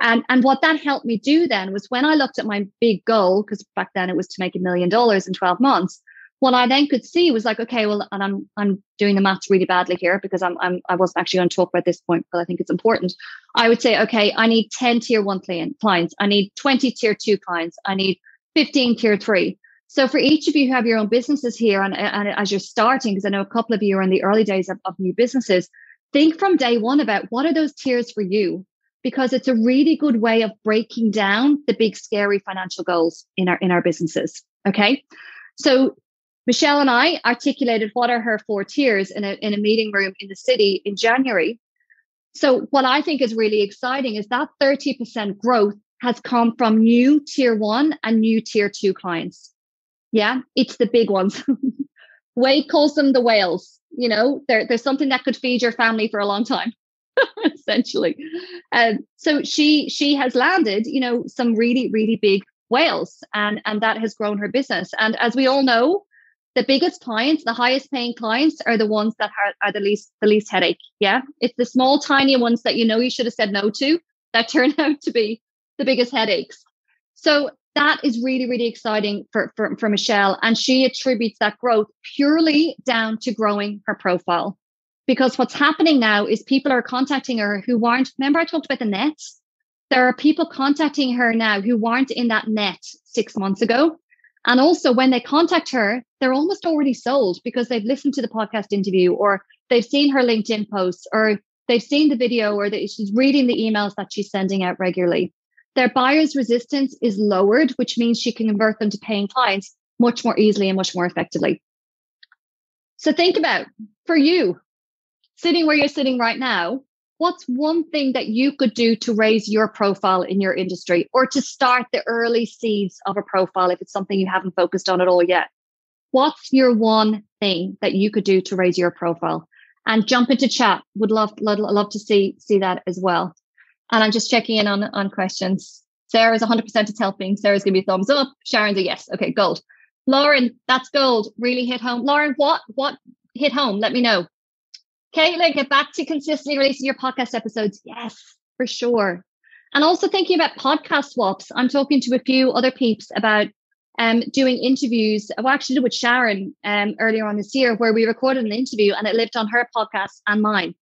Speaker 1: And, and what that helped me do then was when I looked at my big goal, because back then it was to make a million dollars in 12 months, what I then could see was like, okay, well, and I'm I'm doing the maths really badly here because I'm I'm I wasn't actually going to talk about this point, but I think it's important. I would say, okay, I need 10 tier one clients, I need 20 tier two clients, I need 15 tier three. So for each of you who have your own businesses here, and, and as you're starting, because I know a couple of you are in the early days of, of new businesses, think from day one about what are those tiers for you, because it's a really good way of breaking down the big scary financial goals in our in our businesses. Okay. So Michelle and I articulated what are her four tiers in a, in a meeting room in the city in January. So, what I think is really exciting is that 30% growth has come from new tier one and new tier two clients. Yeah, it's the big ones. [laughs] Wade calls them the whales. You know, there's something that could feed your family for a long time, [laughs] essentially. Um, so she she has landed, you know, some really really big whales, and and that has grown her business. And as we all know, the biggest clients, the highest paying clients are the ones that are, are the least the least headache. Yeah. It's the small, tiny ones that you know you should have said no to that [laughs] turn out to be the biggest headaches. So that is really, really exciting for, for, for Michelle. And she attributes that growth purely down to growing her profile. Because what's happening now is people are contacting her who weren't, remember I talked about the net? There are people contacting her now who weren't in that net six months ago. And also, when they contact her, they're almost already sold because they've listened to the podcast interview or they've seen her LinkedIn posts or they've seen the video or that she's reading the emails that she's sending out regularly. Their buyer's resistance is lowered, which means she can convert them to paying clients much more easily and much more effectively. So think about for you, sitting where you're sitting right now, what's one thing that you could do to raise your profile in your industry or to start the early seeds of a profile if it's something you haven't focused on at all yet? What's your one thing that you could do to raise your profile? And jump into chat. Would love love, love to see see that as well. And I'm just checking in on on questions. Sarah's 100% it's helping. Sarah's going to be thumbs up. Sharon's a yes. Okay, gold. Lauren, that's gold. Really hit home. Lauren, what what hit home? Let me know. Caitlin, get back to consistently releasing your podcast episodes. Yes, for sure. And also thinking about podcast swaps. I'm talking to a few other peeps about um, doing interviews. I actually did with Sharon um, earlier on this year where we recorded an interview and it lived on her podcast and mine.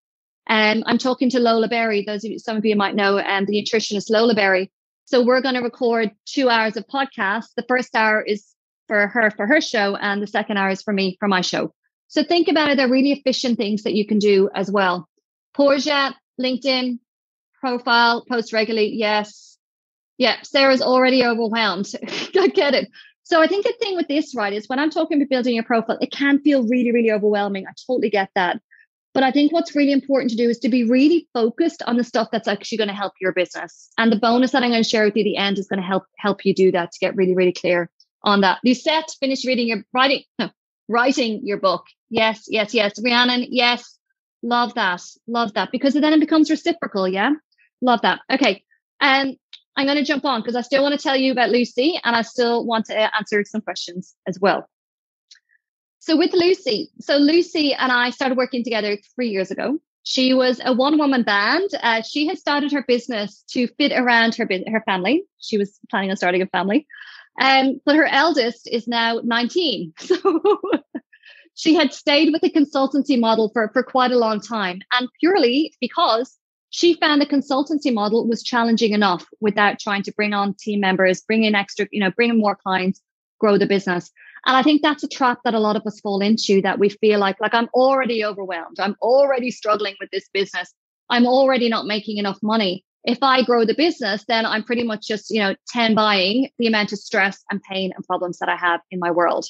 Speaker 1: Um, I'm talking to Lola Berry. Those of you, some of you might know um, the nutritionist Lola Berry. So we're going to record two hours of podcast. The first hour is for her for her show, and the second hour is for me for my show. So think about it. They're really efficient things that you can do as well. Portia, LinkedIn, profile, post regularly. Yes. Yeah. Sarah's already overwhelmed. [laughs] I get it. So I think the thing with this, right, is when I'm talking about building your profile, it can feel really, really overwhelming. I totally get that. But I think what's really important to do is to be really focused on the stuff that's actually going to help your business. And the bonus that I'm going to share with you at the end is going to help help you do that to get really, really clear on that. Lucette, finish reading your writing. No, writing your book. Yes, yes, yes. Rhiannon, yes. Love that. Love that. Because then it becomes reciprocal. Yeah. Love that. Okay. Um, I'm going to jump on because I still want to tell you about Lucy and I still want to answer some questions as well. So with Lucy, so Lucy and I started working together three years ago. She was a one woman band. Uh, she had started her business to fit around her her family. She was planning on starting a family. Um, but her eldest is now 19. [laughs] So she had stayed with the consultancy model for, for quite a long time. And purely because she found the consultancy model was challenging enough without trying to bring on team members, bring in extra, you know, bring in more clients, grow the business. And I think that's a trap that a lot of us fall into that we feel like, like I'm already overwhelmed. I'm already struggling with this business. I'm already not making enough money. If I grow the business, then I'm pretty much just, you know, 10 buying the amount of stress and pain and problems that I have in my world.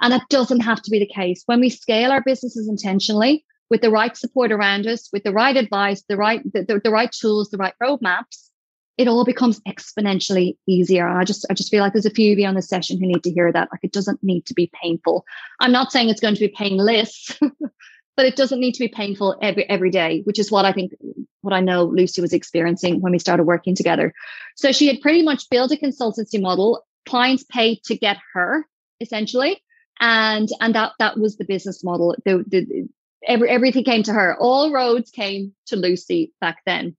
Speaker 1: And that doesn't have to be the case. When we scale our businesses intentionally with the right support around us, with the right advice, the right, the, the, the right tools, the right roadmaps, it all becomes exponentially easier. I just I just feel like there's a few of you on the session who need to hear that. Like it doesn't need to be painful. I'm not saying it's going to be painless, [laughs] but it doesn't need to be painful every every day, which is what I think what I know Lucy was experiencing when we started working together. So she had pretty much built a consultancy model. Clients paid to get her essentially, and and that that was the business model. The, the every everything came to her. All roads came to Lucy back then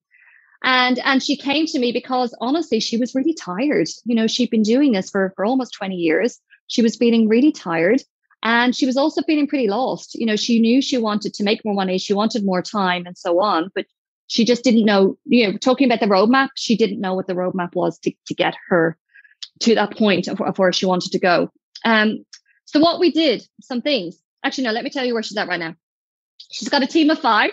Speaker 1: and and she came to me because honestly she was really tired you know she'd been doing this for for almost 20 years she was feeling really tired and she was also feeling pretty lost you know she knew she wanted to make more money she wanted more time and so on but she just didn't know you know talking about the roadmap she didn't know what the roadmap was to, to get her to that point of, of where she wanted to go um so what we did some things actually no let me tell you where she's at right now she's got a team of five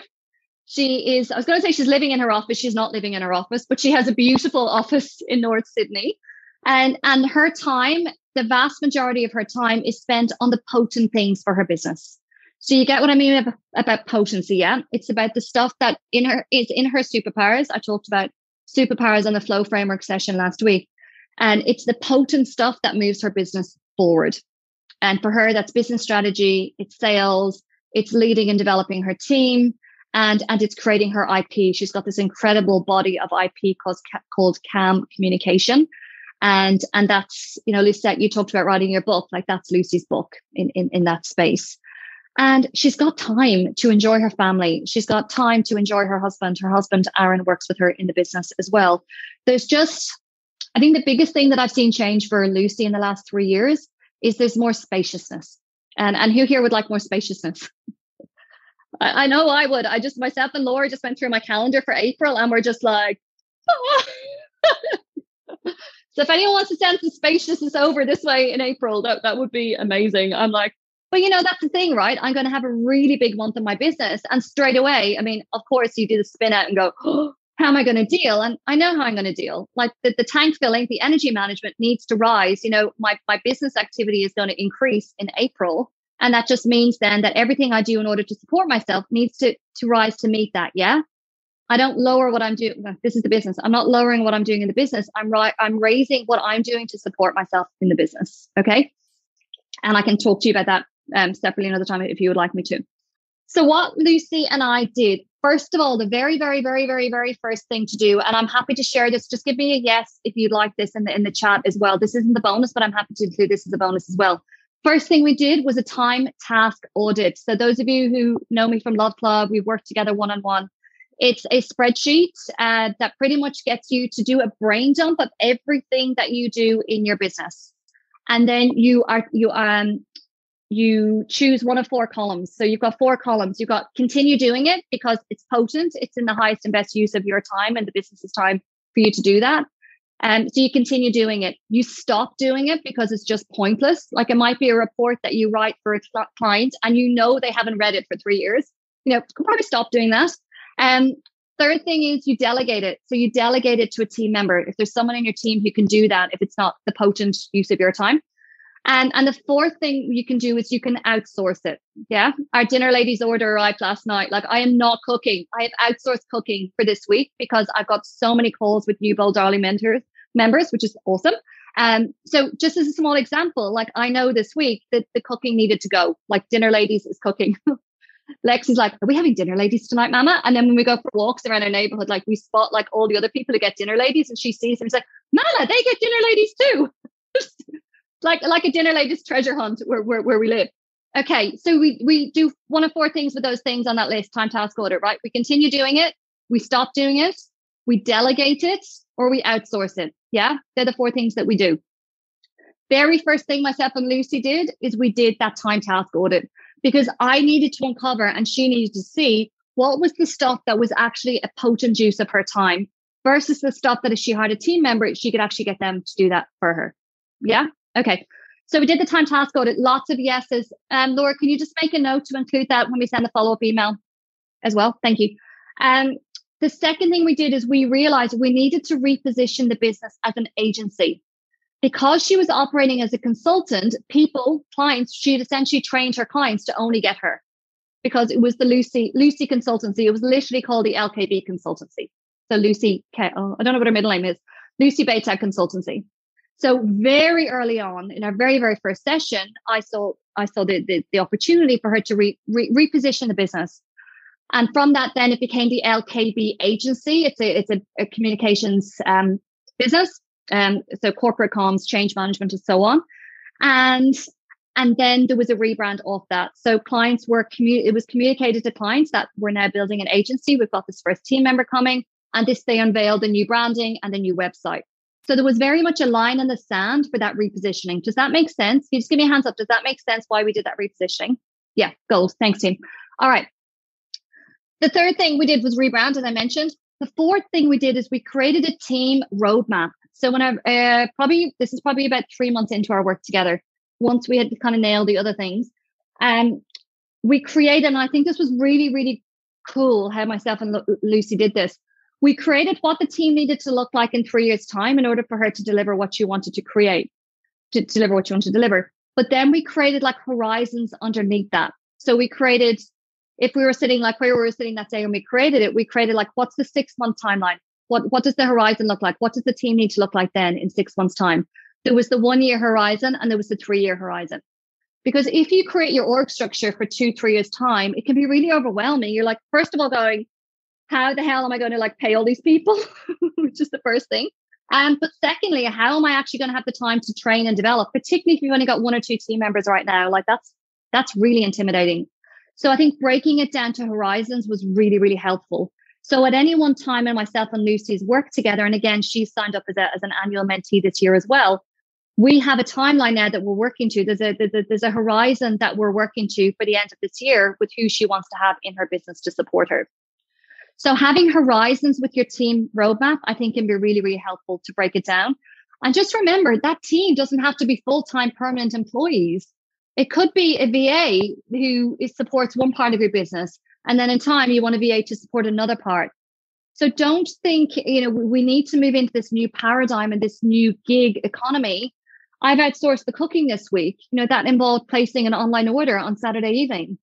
Speaker 1: she is, I was going to say she's living in her office. She's not living in her office, but she has a beautiful office in North Sydney. And, and her time, the vast majority of her time is spent on the potent things for her business. So you get what I mean about potency, yeah? It's about the stuff that in her is in her superpowers. I talked about superpowers on the flow framework session last week. And it's the potent stuff that moves her business forward. And for her, that's business strategy, it's sales, it's leading and developing her team, and and it's creating her IP. She's got this incredible body of IP called called Calm Communication, and and that's you know Lucette, you talked about writing your book, like that's Lucy's book in in in that space. And she's got time to enjoy her family. She's got time to enjoy her husband. Her husband, Aaron, works with her in the business as well. There's just, I think the biggest thing that I've seen change for Lucy in the last three years is there's more spaciousness. And, and who here would like more spaciousness? [laughs] I, I, know I would. I just myself and Laura just went through my calendar for April, and we're just like. Oh. [laughs] so if anyone wants to send some spaciousness over this way in April, that that would be amazing. I'm like, but you know that's the thing, right? I'm going to have a really big month in my business, and straight away, I mean, of course, you do the spin out and go. Oh, how am I going to deal? And I know how I'm going to deal. Like the, the tank filling, the energy management needs to rise. You know, my, my business activity is going to increase in April. And that just means then that everything I do in order to support myself needs to, to rise to meet that. Yeah. I don't lower what I'm doing. This is the business. I'm not lowering what I'm doing in the business. I'm right. I'm raising what I'm doing to support myself in the business. Okay. And I can talk to you about that um, separately another time if you would like me to. So what Lucy and I did, first of all, the very, very, very, very, very first thing to do, and I'm happy to share this. Just give me a yes if you'd like this in the in the chat as well. This isn't the bonus, but I'm happy to include this as a bonus as well. First thing we did was a time task audit. So those of you who know me from Love Club, we've worked together one on one. It's a spreadsheet uh, that pretty much gets you to do a brain dump of everything that you do in your business, and then you are you um you choose one of four columns. So you've got four columns. You've got continue doing it because it's potent. It's in the highest and best use of your time and the business's time for you to do that. Um, so you continue doing it. You stop doing it because it's just pointless. Like it might be a report that you write for a client and you know they haven't read it for three years. You know, probably stop doing that. Um, third thing is you delegate it. So you delegate it to a team member. If there's someone in your team who can do that, if it's not the potent use of your time. And and the fourth thing you can do is you can outsource it. Yeah. Our dinner ladies order arrived last night. Like I am not cooking. I have outsourced cooking for this week because I've got so many calls with new Bold Darling mentors members, which is awesome. Um, so just as a small example, like I know this week that the cooking needed to go, like dinner ladies is cooking. [laughs] Lexi's like, are we having dinner ladies tonight, mama? And then when we go for walks around our neighborhood, like we spot like all the other people who get dinner ladies and she sees them and she's like, mama, they get dinner ladies too. [laughs] like, like a dinner ladies treasure hunt where, where, where we live. Okay. So we, we do one of four things with those things on that list, time task audit, right? We continue doing it. We stop doing it. We delegate it or we outsource it. Yeah, they're the four things that we do. very first thing myself and Lucy did is we did that time task audit because I needed to uncover and she needed to see what was the stuff that was actually a potent use of her time versus the stuff that if she hired a team member, she could actually get them to do that for her. Yeah. Okay. So we did the time task audit, lots of yeses. Um, Laura, can you just make a note to include that when we send the follow up email as well? Thank you. Um, the second thing we did is we realized we needed to reposition the business as an agency. Because she was operating as a consultant, people, clients, she'd essentially trained her clients to only get her because it was the Lucy Lucy consultancy. It was literally called the LKB consultancy. So Lucy, oh, I don't know what her middle name is, Lucy Baytag consultancy. So very early on in our very very first session, I saw I saw the the, the opportunity for her to re, re, reposition the business and from that, then it became the LKB agency. It's a it's a, a communications um, business, um, so corporate comms, change management, and so on. And and then there was a rebrand of that. So clients were commu- it was communicated to clients that we're now building an agency. We've got this first team member coming, and this they unveiled the new branding and the new website. So there was very much a line in the sand for that repositioning. Does that make sense? Can you just give me a hands up? Does that make sense why we did that repositioning? Yeah, goals. Thanks, team. All right. The third thing we did was rebrand, as I mentioned. The fourth thing we did is we created a team roadmap. So when I uh, probably this is probably about three months into our work together. Once we had kind of nailed the other things, and um, we created. And I think this was really really cool how myself and Lucy did this. We created what the team needed to look like in three years' time in order for her to deliver what she wanted to create, to deliver what she wanted to deliver. But then we created like horizons underneath that. So we created if we were sitting like where we were sitting that day when we created it, we created like, what's the six month timeline? What, what does the horizon look like? What does the team need to look like then in six months' time? There was the one year horizon and there was the three year horizon. Because if you create your org structure for two, three years' time, it can be really overwhelming. You're like, first of all, going, how the hell am I going to like pay all these people? [laughs] Which is the first thing. Um, but secondly, how am I actually going to have the time to train and develop, particularly if you've only got one or two team members right now? Like that's that's really intimidating. So I think breaking it down to horizons was really, really helpful. So at any one time, and myself and Lucy's worked together, and again, she signed up as, a, as an annual mentee this year as well. We have a timeline now that we're working to. There's a, there's a there's a horizon that we're working to for the end of this year with who she wants to have in her business to support her. So having horizons with your team roadmap, I think can be really, really helpful to break it down. And just remember that team doesn't have to be full-time permanent employees. It could be a VA who supports one part of your business, and then in time you want a VA to support another part. So don't think, you know, we need to move into this new paradigm and this new gig economy. I've outsourced the cooking this week. You know, that involved placing an online order on Saturday evening.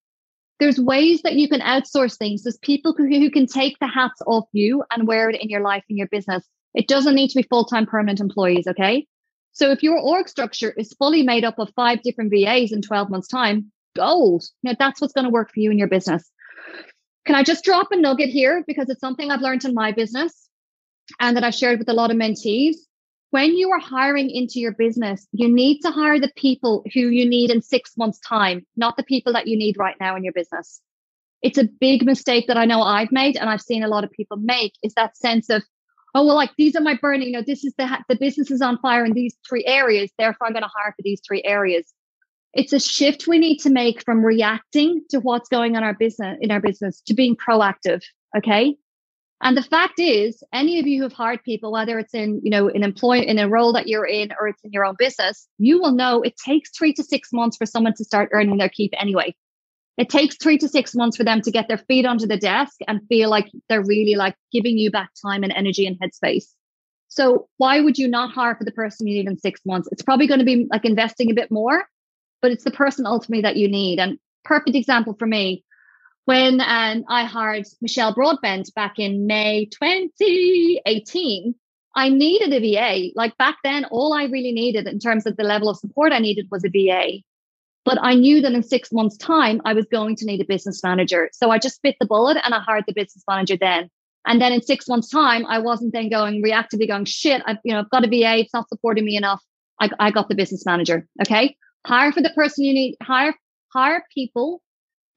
Speaker 1: There's ways that you can outsource things. There's people who, who can take the hats off you and wear it in your life, in your business. It doesn't need to be full time permanent employees, okay? So if your org structure is fully made up of five different VAs in 12 months' time, gold. You know, that's what's going to work for you in your business. Can I just drop a nugget here because it's something I've learned in my business and that I've shared with a lot of mentees? When you are hiring into your business, you need to hire the people who you need in six months' time, not the people that you need right now in your business. It's a big mistake that I know I've made and I've seen a lot of people make is that sense of oh well like these are my burning you know this is the the business is on fire in these three areas therefore i'm going to hire for these three areas it's a shift we need to make from reacting to what's going on our business in our business to being proactive okay and the fact is any of you who have hired people whether it's in you know an employee in a role that you're in or it's in your own business you will know it takes three to six months for someone to start earning their keep anyway it takes three to six months for them to get their feet onto the desk and feel like they're really like giving you back time and energy and headspace. So why would you not hire for the person you need in six months? It's probably going to be like investing a bit more, but it's the person ultimately that you need. And perfect example for me, when um, I hired Michelle Broadbent back in May 2018, I needed a VA. Like back then, all I really needed in terms of the level of support I needed was a VA. But I knew that in six months' time, I was going to need a business manager. So I just bit the bullet and I hired the business manager then. And then in six months' time, I wasn't then going reactively going, shit, I've, you know, I've got a VA, it's not supporting me enough. I, I got the business manager. Okay. Hire for the person you need, hire, hire people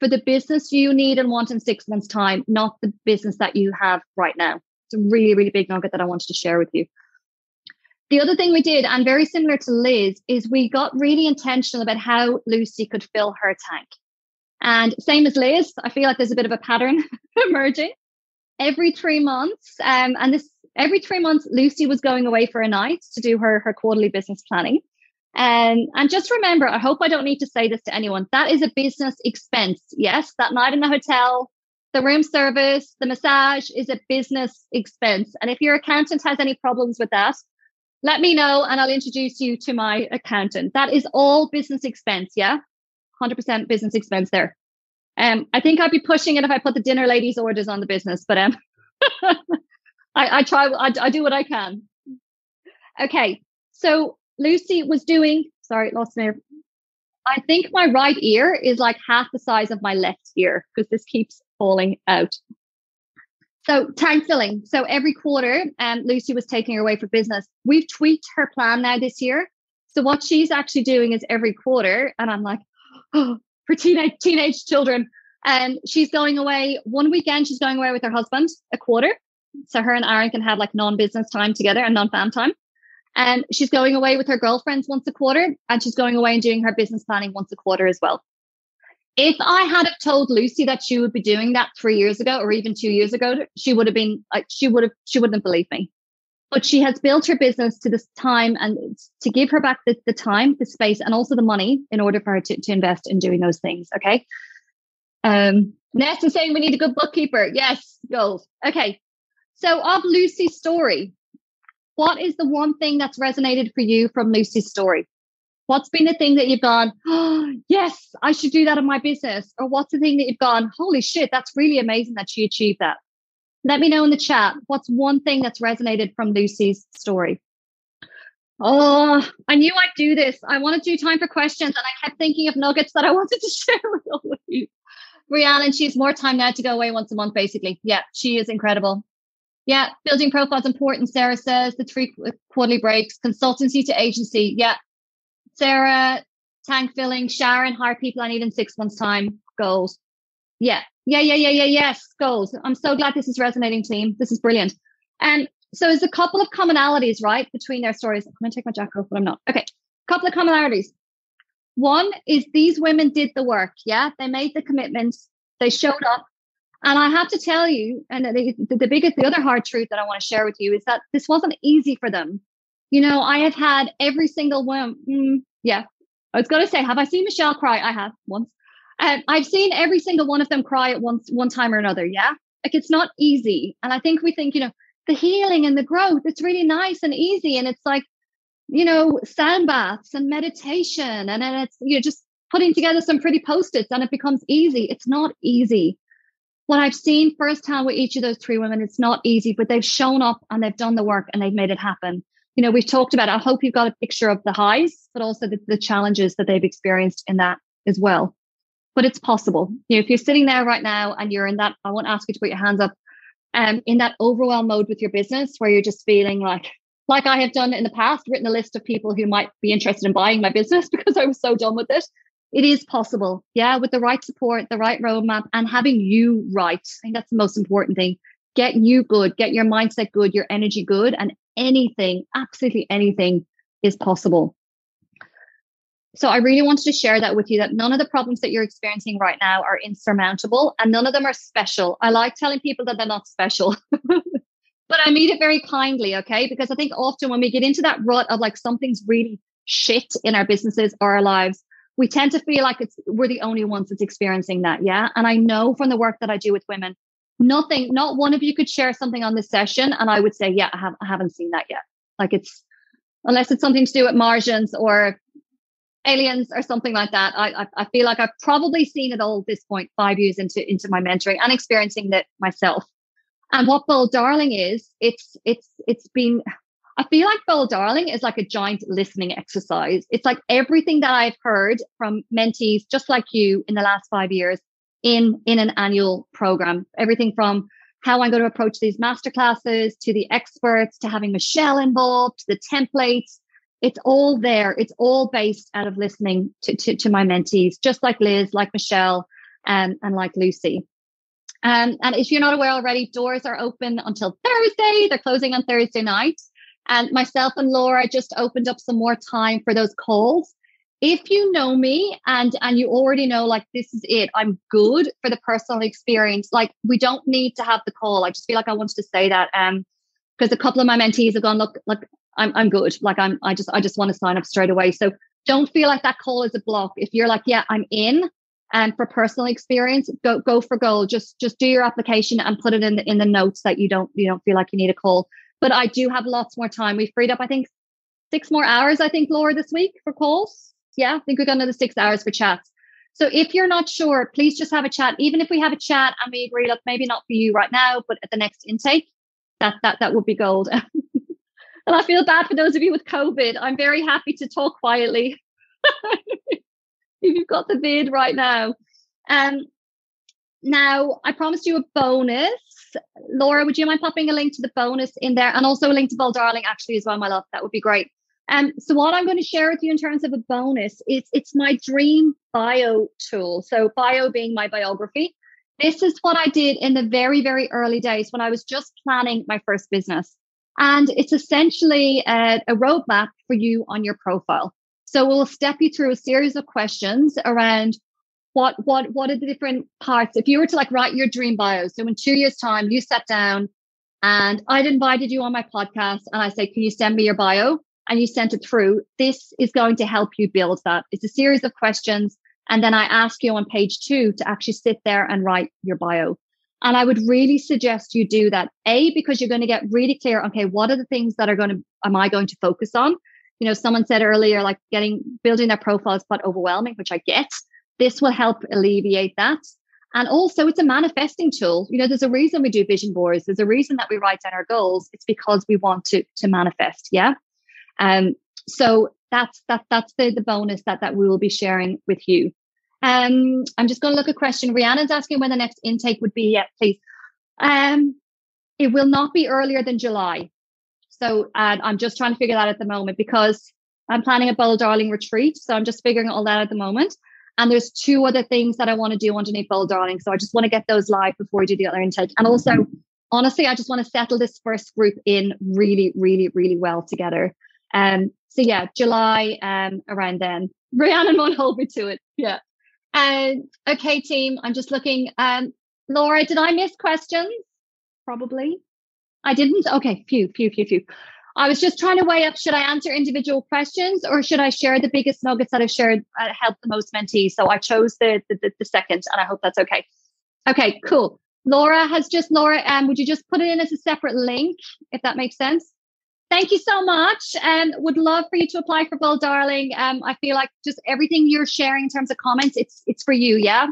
Speaker 1: for the business you need and want in six months' time, not the business that you have right now. It's a really, really big nugget that I wanted to share with you. The other thing we did, and very similar to Liz, is we got really intentional about how Lucy could fill her tank. And same as Liz, I feel like there's a bit of a pattern [laughs] emerging. Every three months, um, and this every three months, Lucy was going away for a night to do her her quarterly business planning. And and just remember, I hope I don't need to say this to anyone. That is a business expense. Yes, that night in the hotel, the room service, the massage is a business expense. And if your accountant has any problems with that, let me know and I'll introduce you to my accountant. That is all business expense. Yeah. 100% business expense there. Um, I think I'd be pushing it if I put the dinner ladies orders on the business, but um, [laughs] I, I try, I, I do what I can. Okay. So Lucy was doing, sorry, lost my, I think my right ear is like half the size of my left ear because this keeps falling out. So tank filling. So every quarter, um, Lucy was taking her away for business. We've tweaked her plan now this year. So what she's actually doing is every quarter, and I'm like, oh, for teenage teenage children. And she's going away one weekend. She's going away with her husband a quarter, so her and Aaron can have like non-business time together and non-fam time. And she's going away with her girlfriends once a quarter, and she's going away and doing her business planning once a quarter as well. If I had told Lucy that she would be doing that three years ago or even two years ago, she would have been like she would have she wouldn't believe me. But she has built her business to this time and to give her back the, the time, the space, and also the money in order for her to, to invest in doing those things. Okay. Um, Ness is saying we need a good bookkeeper. Yes, gold. Okay. So of Lucy's story, what is the one thing that's resonated for you from Lucy's story? What's been the thing that you've gone, oh, yes, I should do that in my business? Or what's the thing that you've gone, holy shit, that's really amazing that she achieved that? Let me know in the chat. What's one thing that's resonated from Lucy's story? Oh, I knew I'd do this. I wanted to do time for questions and I kept thinking of nuggets that I [laughs] wanted to share with all of you. Rhiannon, she has more time now to go away once a month, basically. Yeah, she is incredible. Yeah, building profiles important, Sarah says. The three quarterly breaks, consultancy to agency. Yeah. Sarah, tank filling, Sharon, hire people I need in six months' time. Goals. Yeah. Yeah, yeah, yeah, yeah, yes. Goals. I'm so glad this is resonating, team. This is brilliant. And so there's a couple of commonalities, right, between their stories. I'm going to take my jacket off, but I'm not. Okay. Couple of commonalities. One is these women did the work. Yeah. They made the commitments. They showed up. And I have to tell you, and the, the biggest, the other hard truth that I want to share with you is that this wasn't easy for them. You know, I have had every single one. Mm, yeah. I was going to say, have I seen Michelle cry? I have once. Um, I've seen every single one of them cry at once, one time or another. Yeah. Like it's not easy. And I think we think, you know, the healing and the growth, it's really nice and easy. And it's like, you know, sand baths and meditation. And then it's, you're just putting together some pretty post-its and it becomes easy. It's not easy what I've seen firsthand with each of those three women, it's not easy, but they've shown up and they've done the work and they've made it happen. You know, we've talked about, I hope you've got a picture of the highs, but also the, the challenges that they've experienced in that as well. But it's possible. You know, if you're sitting there right now and you're in that, I won't ask you to put your hands up, um, in that overwhelm mode with your business where you're just feeling like, like I have done in the past, written a list of people who might be interested in buying my business [laughs] because I was so done with it it is possible. Yeah, with the right support, the right roadmap, and having you right. I think that's the most important thing. Get you good, get your mindset good, your energy good, and anything, absolutely anything is possible. So I really wanted to share that with you that none of the problems that you're experiencing right now are insurmountable and none of them are special. I like telling people that they're not special. [laughs] but I mean it very kindly, okay? Because I think often when we get into that rut of like something's really shit in our businesses or our lives, we tend to feel like it's we're the only ones that's experiencing that yeah? And i know from the work that i do with women nothing not one of you could share something on this session and i would say yeah i, have, I haven't seen that yet. Like it's unless it's something to do with margins or aliens or something like that I, I, I feel like i've probably seen it all at this point five years into into my mentoring and experiencing that myself. And what Bold Darling is it's it's it's been I feel like Bold Darling is like a giant listening exercise. It's like everything that I've heard from mentees, just like you in the last five years in, in an annual program. Everything from how I'm going to approach these masterclasses to the experts to having Michelle involved, the templates. It's all there. It's all based out of listening to, to, to my mentees, just like Liz, like Michelle, and, and like Lucy. Um, and if you're not aware already, doors are open until Thursday. They're closing on Thursday night. And myself and Laura just opened up some more time for those calls. If you know me and and you already know like this is it, I'm good for the personal experience. Like we don't need to have the call. I just feel like I wanted to say that. Um, because a couple of my mentees have gone, look, look, I'm I'm good. Like I'm I just I just want to sign up straight away. So don't feel like that call is a block. If you're like, yeah, I'm in, and for personal experience, go go for gold. Just just do your application and put it in the in the notes that you don't you don't feel like you need a call. But I do have lots more time. We freed up, I think, six more hours. I think Laura this week for calls. Yeah, I think we've got another six hours for chats. So if you're not sure, please just have a chat. Even if we have a chat and we agree, look, maybe not for you right now, but at the next intake, that that that would be gold. [laughs] and I feel bad for those of you with COVID. I'm very happy to talk quietly. [laughs] if you've got the vid right now. Um, now, I promised you a bonus. Laura, would you mind popping a link to the bonus in there and also a link to Bold Darling actually as well, my love? That would be great. Um, so what I'm going to share with you in terms of a bonus is it's my dream bio tool. So bio being my biography. This is what I did in the very, very early days when I was just planning my first business. And it's essentially a, a roadmap for you on your profile. So we'll step you through a series of questions around what what what are the different parts. If you were to like write your dream bio, so in two years' time you sat down and I'd invited you on my podcast and I say, Can you send me your bio? And you sent it through. This is going to help you build that. It's a series of questions. And then I ask you on page two to actually sit there and write your bio. And I would really suggest you do that. A, because you're going to get really clear, okay, what are the things that are going to, am I going to focus on? You know, someone said earlier, like getting, building their profile is quite overwhelming, which I get. This will help alleviate that. And also, it's a manifesting tool. You know, there's a reason we do vision boards. There's a reason that we write down our goals. It's because we want to to manifest. Yeah. Um. So that's that. That's the the bonus that that we will be sharing with you. Um, I'm just going to look at question. Rhiannon's asking when the next intake would be. Yeah, please. Um, it will not be earlier than July. So uh, I'm just trying to figure that at the moment because I'm planning a Bold Darling retreat. So I'm just figuring all that at the moment. And there's two other things that I want to do underneath Bold Darling. So I just want to get those live before we do the other intake. And also, honestly, I just want to settle this first group in really, really, really well together. Um, so yeah, July um around then. [laughs] Rhiannon won't hold me to it. Yeah. And okay, team, I'm just looking. Um, Laura, did I miss questions? Probably. I didn't. Okay, few, few, few, few. I was just trying to weigh up should I answer individual questions or should I share the biggest nuggets that I've shared uh, help the most mentees? So I chose the, the, the second, and I hope that's okay. Okay, cool. Laura has just Laura. Um, would you just put it in as a separate link if that makes sense? Thank you so much, and would love for you to apply for Bold Darling. Um, I feel like just everything you're sharing in terms of comments, it's it's for you, yeah.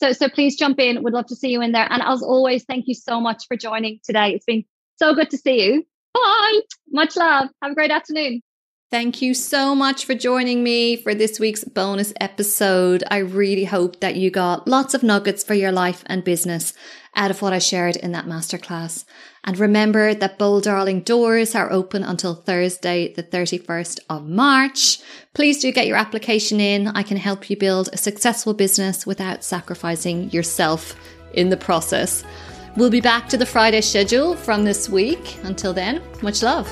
Speaker 1: So so please jump in. Would love to see you in there. And as always, thank you so much for joining today. It's been so good to see you. Bye. Much love. Have a great afternoon.
Speaker 2: Thank you so much for joining me for this week's bonus episode. I really hope that you got lots of nuggets for your life and business out of what I shared in that masterclass. And remember that Bold Darling doors are open until Thursday, the 31st of March. Please do get your application in. I can help you build a successful business without sacrificing yourself in the process. We'll be back to the Friday schedule from this week. Until then, much love.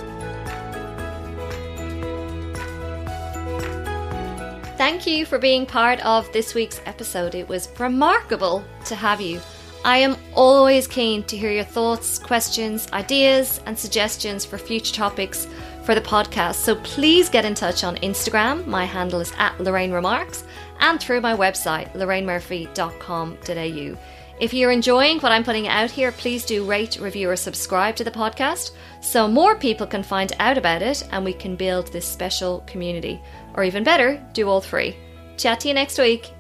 Speaker 2: Thank you for being part of this week's episode. It was remarkable to have you. I am always keen to hear your thoughts, questions, ideas, and suggestions for future topics for the podcast. So please get in touch on Instagram. My handle is at Lorraine Remarks and through my website, lorrainemurphy.com.au. If you're enjoying what I'm putting out here, please do rate, review, or subscribe to the podcast so more people can find out about it and we can build this special community. Or even better, do all three. Chat to you next week.